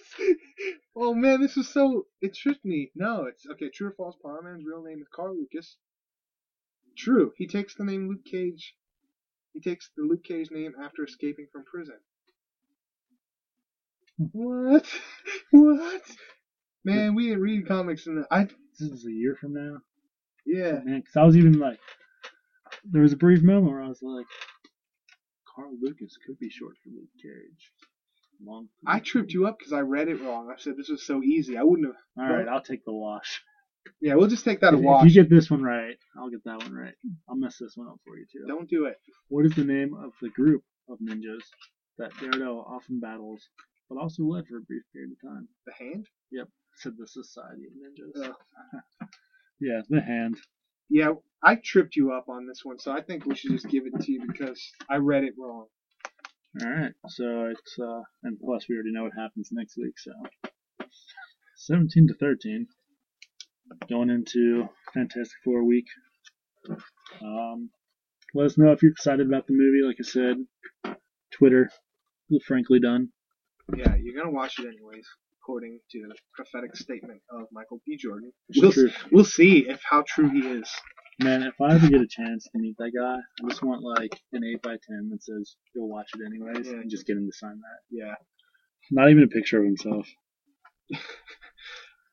Oh man, this is so. It tricked me. No, it's okay. True or false? Power Man's real name is Carl Lucas. True. He takes the name Luke Cage. He takes the Luke Cage name after escaping from prison. What? What? Man, we didn't read comics in the. I This is a year from now. yeah. Man, because I was even like, there was a brief moment where I was like, Carl Lucas could be short for Luke Cage. Long. I tripped you up because I read it wrong. I said this was so easy. I wouldn't have. All right, I'll take the wash. Yeah, we'll just take that a If, wash. if you get this one right, I'll get that one right. I'll mess this one up for you too. Don't do it. What is the name of the group of ninjas that Daredevil often battles, but also led for a brief period of time? The hand. Yep. Said the Society of Ninjas. Yeah, the hand. yeah, I tripped you up on this one, so I think we should just give it to you because I read it wrong. All right, so it's uh, and plus we already know what happens next week. So, seventeen to thirteen, going into Fantastic Four week. Um, let us know if you're excited about the movie. Like I said, Twitter, frankly done. Yeah, you're gonna watch it anyways, according to the prophetic statement of Michael B. Jordan. We'll, we'll see if how true he is. Man, if I ever get a chance to meet that guy, I just want like an eight by ten that says you'll watch it anyways, Yeah. and just get him to sign that. Yeah. Not even a picture of himself.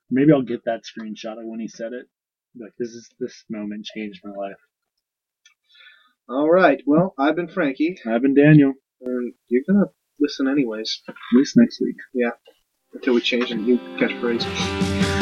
Maybe I'll get that screenshot of when he said it. Like this is this moment changed my life. All right. Well, I've been Frankie, I've been Daniel. and you're gonna listen anyways At least next week. Yeah. Until we change a new catchphrase.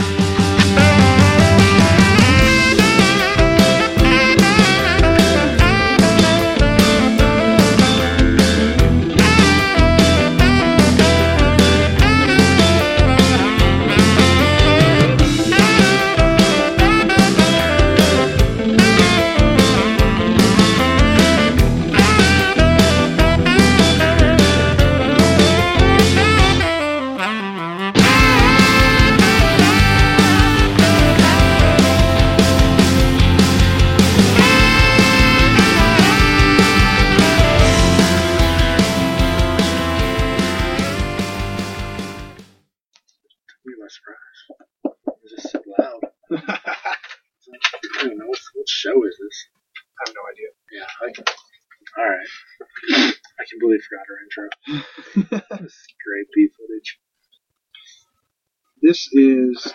This is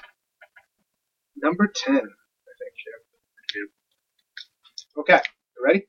number ten, I think. Yep. Okay, you ready?